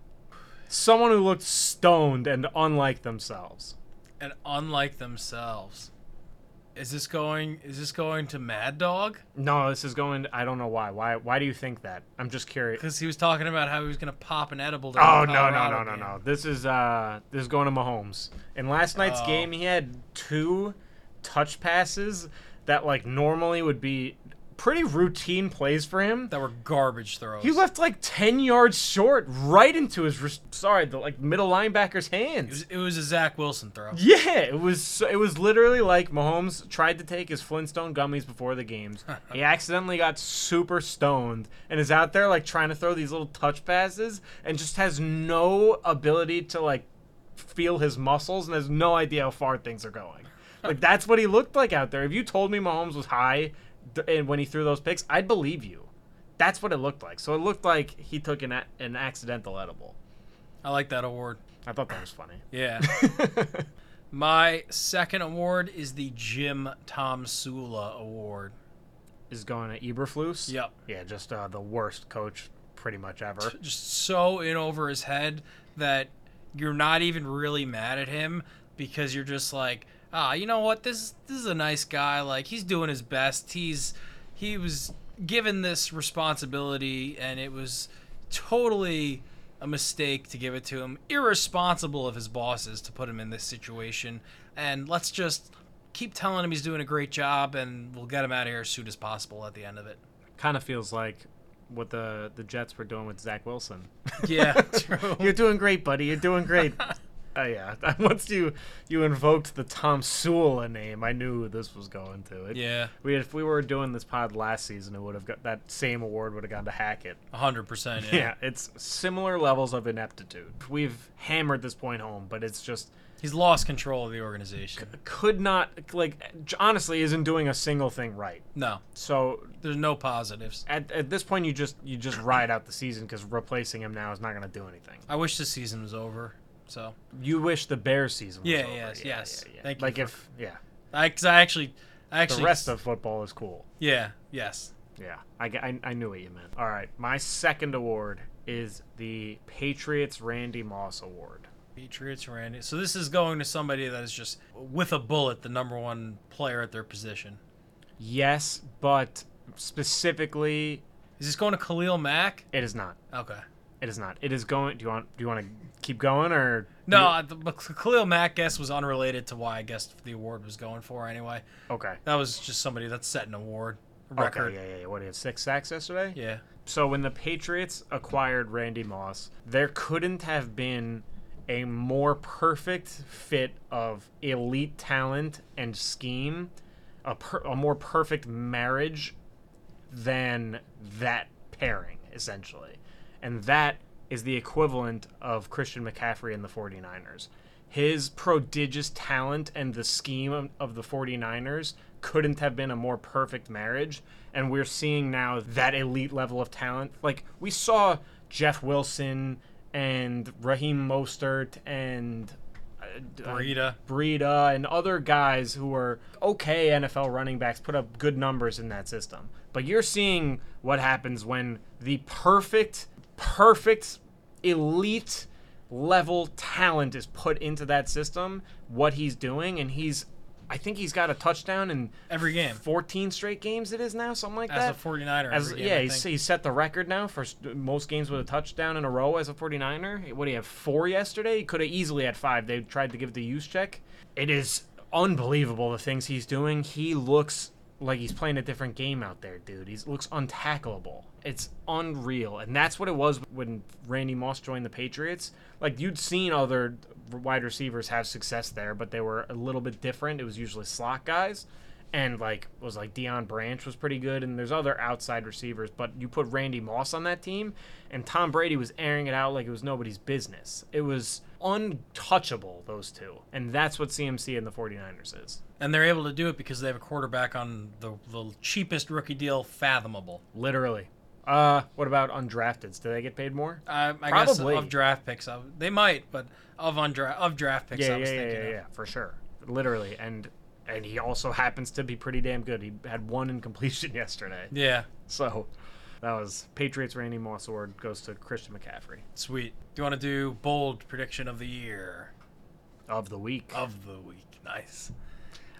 Someone who looked stoned and unlike themselves. And unlike themselves. Is this going is this going to Mad Dog? no this is going i don't know why why why do you think that i'm just curious Because he was talking about how he was gonna pop an edible Oh no no no no game. no! This is uh this is going to Mahomes. In last night's Oh. game, he had two touch passes that like normally would be pretty routine plays for him. That were garbage throws. He left like ten yards short, right into his res- sorry the like middle linebacker's It hands. was, it was a Zach Wilson throw. Yeah, it was it was literally like Mahomes tried to take his Flintstone gummies before the games. [LAUGHS] he accidentally got super stoned and is out there like trying to throw these little touch passes and just has no ability to like feel his muscles and has no idea how far things are going. Like that's what he looked like out there. If you told me Mahomes was high and when he threw those picks, I'd believe you. That's what it looked like. So it looked like he took an a- an accidental edible. I like that award. I thought that was funny. Yeah. [LAUGHS] My second award is the Jim Tomsula Award. is going to Eberflus. Yep. Yeah, just uh, the worst coach pretty much ever. Just so in over his head that you're not even really mad at him because you're just like, ah, you know what? This this is a nice guy. Like he's doing his best. He's he was given this responsibility and it was totally a mistake to give it to him. Irresponsible of his bosses to put him in this situation. And let's just keep telling him he's doing a great job and we'll get him out of here as soon as possible at the end of it. Kind of feels like what the the Jets were doing with Zach Wilson. Yeah, [LAUGHS] true. You're doing great, buddy. You're doing great. [LAUGHS] Oh yeah. [LAUGHS] Once you you invoked the Tomsula name, I knew this was going to. It, Yeah, We if we were doing this pod last season, it would have got that same award would have gone to Hackett. hundred percent. Yeah. it's similar levels of ineptitude. We've hammered this point home, but it's just He's lost control of the organization. could not like honestly isn't doing a single thing right. No, So there's no positives. at, at this point you just you just ride out the season because replacing him now is not going to do anything. I wish the season was over. So You wish the bear season was Yeah, over. yes, yes. Thank you like for- if yeah, I, cause I actually, I the actually, rest of football is cool. yeah, yes. Yeah, I, g- I- I knew what you meant. All right, my second award is the Patriots Randy Moss Award. Patriots, Randy. So this is going to somebody that is just with a bullet, the number one player at their position. Yes, but specifically, Is this going to Khalil Mack? it is not. Okay. It is not. It is going. Do you want? Do you want to keep going or? No, I- the, Khalil Mack guess was unrelated to why I guessed the award was going for anyway. Okay. That was just somebody that's set an award. record. Okay, yeah, yeah, yeah. What do you have? Six sacks yesterday. yeah. So when the Patriots acquired Randy Moss, there couldn't have been a more perfect fit of elite talent and scheme, a, per- a more perfect marriage than that pairing, essentially. And that is the equivalent of Christian McCaffrey and the 49ers. His prodigious talent and the scheme of- the 49ers couldn't have been a more perfect marriage. And we're seeing now that elite level of talent. Like, we saw Jeff Wilson and Raheem Mostert and uh, uh, Breida. Breida and other guys who are okay NFL running backs put up good numbers in that system. But you're seeing what happens when the perfect, perfect, elite level talent is put into that system, what he's doing, and he's I think he's got a touchdown in Every game. 14 straight games it is now, something like As that. As a 49er. As, game, yeah, he's, he's set the record now for most games with a touchdown in a row as a 49er. What do you have? Four yesterday? He could have easily had five. They tried to give the Juszczyk. It is unbelievable the things he's doing. He looks like he's playing a different game out there, dude. He looks untackleable. It's unreal. And that's what it was when Randy Moss joined the Patriots. Like, you'd seen other wide receivers have success there, but they were a little bit different. It was usually slot guys and like was like Deion Branch was pretty good, and there's other outside receivers. But you put Randy Moss on that team, and Tom Brady was airing it out like it was nobody's business. It was untouchable those two, and that's what CMC and the 49ers is. And they're able to do it because they have a quarterback on the, the cheapest rookie deal fathomable. Literally. Uh, what about undrafteds? Do they get paid more? Uh, I Probably. guess of draft picks, they might, but of undra- of draft picks, Yeah, I yeah, was yeah, thinking. yeah, of. yeah, for sure. Literally, and and he also [LAUGHS] happens to be pretty damn good. He had one incompletion [LAUGHS] yesterday, Yeah, so that was Patriots. Randy Moss award goes to Christian McCaffrey sweet. Do you want to do bold prediction of the year of the week. of the week? Nice.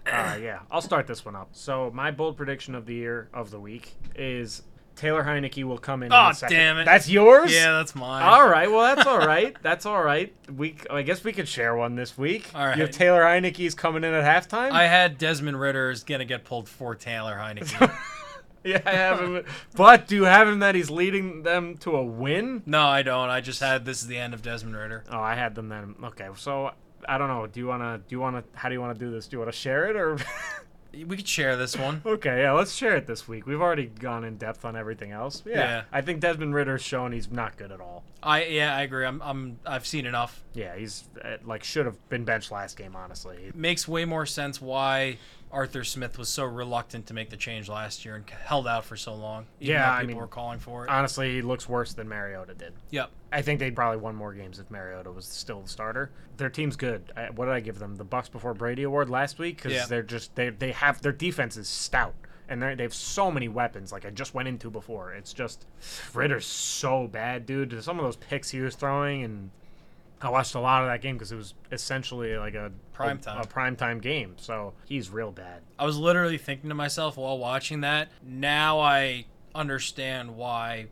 Uh, yeah, I'll start this one up. So my bold prediction of the year of the week is Taylor Heinicke will come in. in Oh, second- damn it. That's yours. Yeah, that's mine. All right. Well, that's all [LAUGHS] right. That's all right. We, I guess we could share one this week. All right. You have Taylor Heinicke's coming in at halftime. I had Desmond Ridder is gonna get pulled for Taylor Heinicke. [LAUGHS] yeah, I have him. But do you have him that he's leading them to a win? no, I don't. I just had this is the end of Desmond Ridder. Oh, I had them then. Okay, so I don't know. Do you wanna? Do you wanna? How do you wanna do this? Do you wanna share it or? [LAUGHS] We could share this one. [LAUGHS] Okay, yeah, let's share it this week. We've already gone in depth on everything else. Yeah, Yeah. I think Desmond Ridder's shown he's not good at all. I yeah, I agree. I'm I'm I've seen enough. Yeah, he's uh, like should have been benched last game. Honestly, It makes way more sense why Arthur Smith was so reluctant to make the change last year and held out for so long. Yeah, though I people mean- were calling for it. honestly, he looks worse than Mariota did. yep. I think they'd probably won more games if Mariota was still the starter. Their team's good. I, what did I give them? The Bucks before Brady award last week because Yeah. they're just they they have their defense is stout and they they have so many weapons. Like I just went into before. It's just Ridder's so bad, dude. Some of those picks he was throwing and. I watched a lot of that game because it was essentially like a Prime a, time. a prime time game. So he's real bad. I was literally thinking to myself while watching that. Now I understand why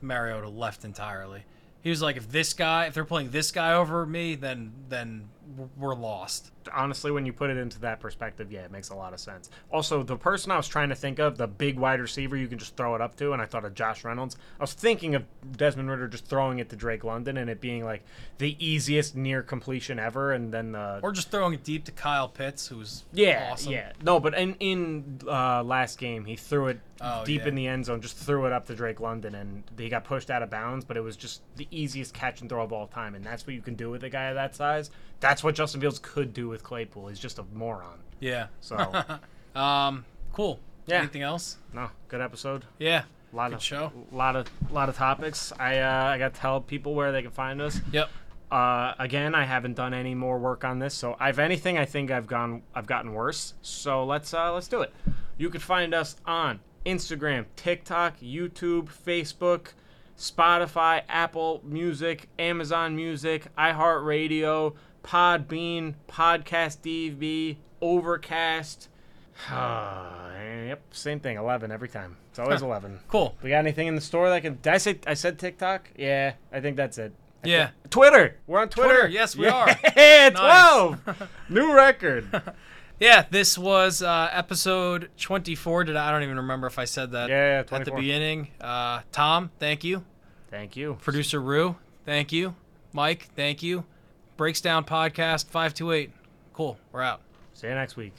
Mariota left entirely. He was like, if this guy, if they're playing this guy over me, then then we're lost. Honestly, when you put it into that perspective, yeah, it makes a lot of sense. Also, the person I was trying to think of, the big wide receiver you can just throw it up to, and I thought of Josh Reynolds. I was thinking of Desmond Ridder just throwing it to Drake London and it being like the easiest near completion ever, and then the Or just throwing it deep to Kyle Pitts, who's yeah, awesome. yeah. No, but in in uh, last game, he threw it Oh, deep yeah. in the end zone, just threw it up to Drake London, and he got pushed out of bounds. But it was just the easiest catch and throw of all time, and that's what you can do with a guy of that size. That's what Justin Fields could do with Claypool. He's just a moron. Yeah. So [LAUGHS] Um, cool. Yeah. Anything else? no, good episode. Yeah. A lot Good of show. lot of lot of topics. I uh, I got to tell people where they can find us. Yep. Uh, again, I haven't done any more work on this, so if anything, I think I've gone, I've gotten worse. So let's uh, let's do it. You can find us on Instagram, TikTok, YouTube, Facebook, Spotify, Apple Music, Amazon Music, iHeartRadio, Podbean, Podcast DB, Overcast. [SIGHS] yep, same thing. Eleven every time. It's always Huh. eleven. Cool. We got anything in the store that can? Did I say I said TikTok? Yeah, I think that's it. I Yeah. Twitter. We're on Twitter. Twitter, yes, we are. [LAUGHS] Yeah, twelve. [LAUGHS] New record. [LAUGHS] Yeah, this was uh, episode 24. Did I, I don't even remember if I said that Yeah, yeah, at the beginning. Uh, Tom, thank you. Thank you. Producer Rue, thank you. Mike, thank you. Breaks Down Podcast 528. Cool. We're out. See you next week.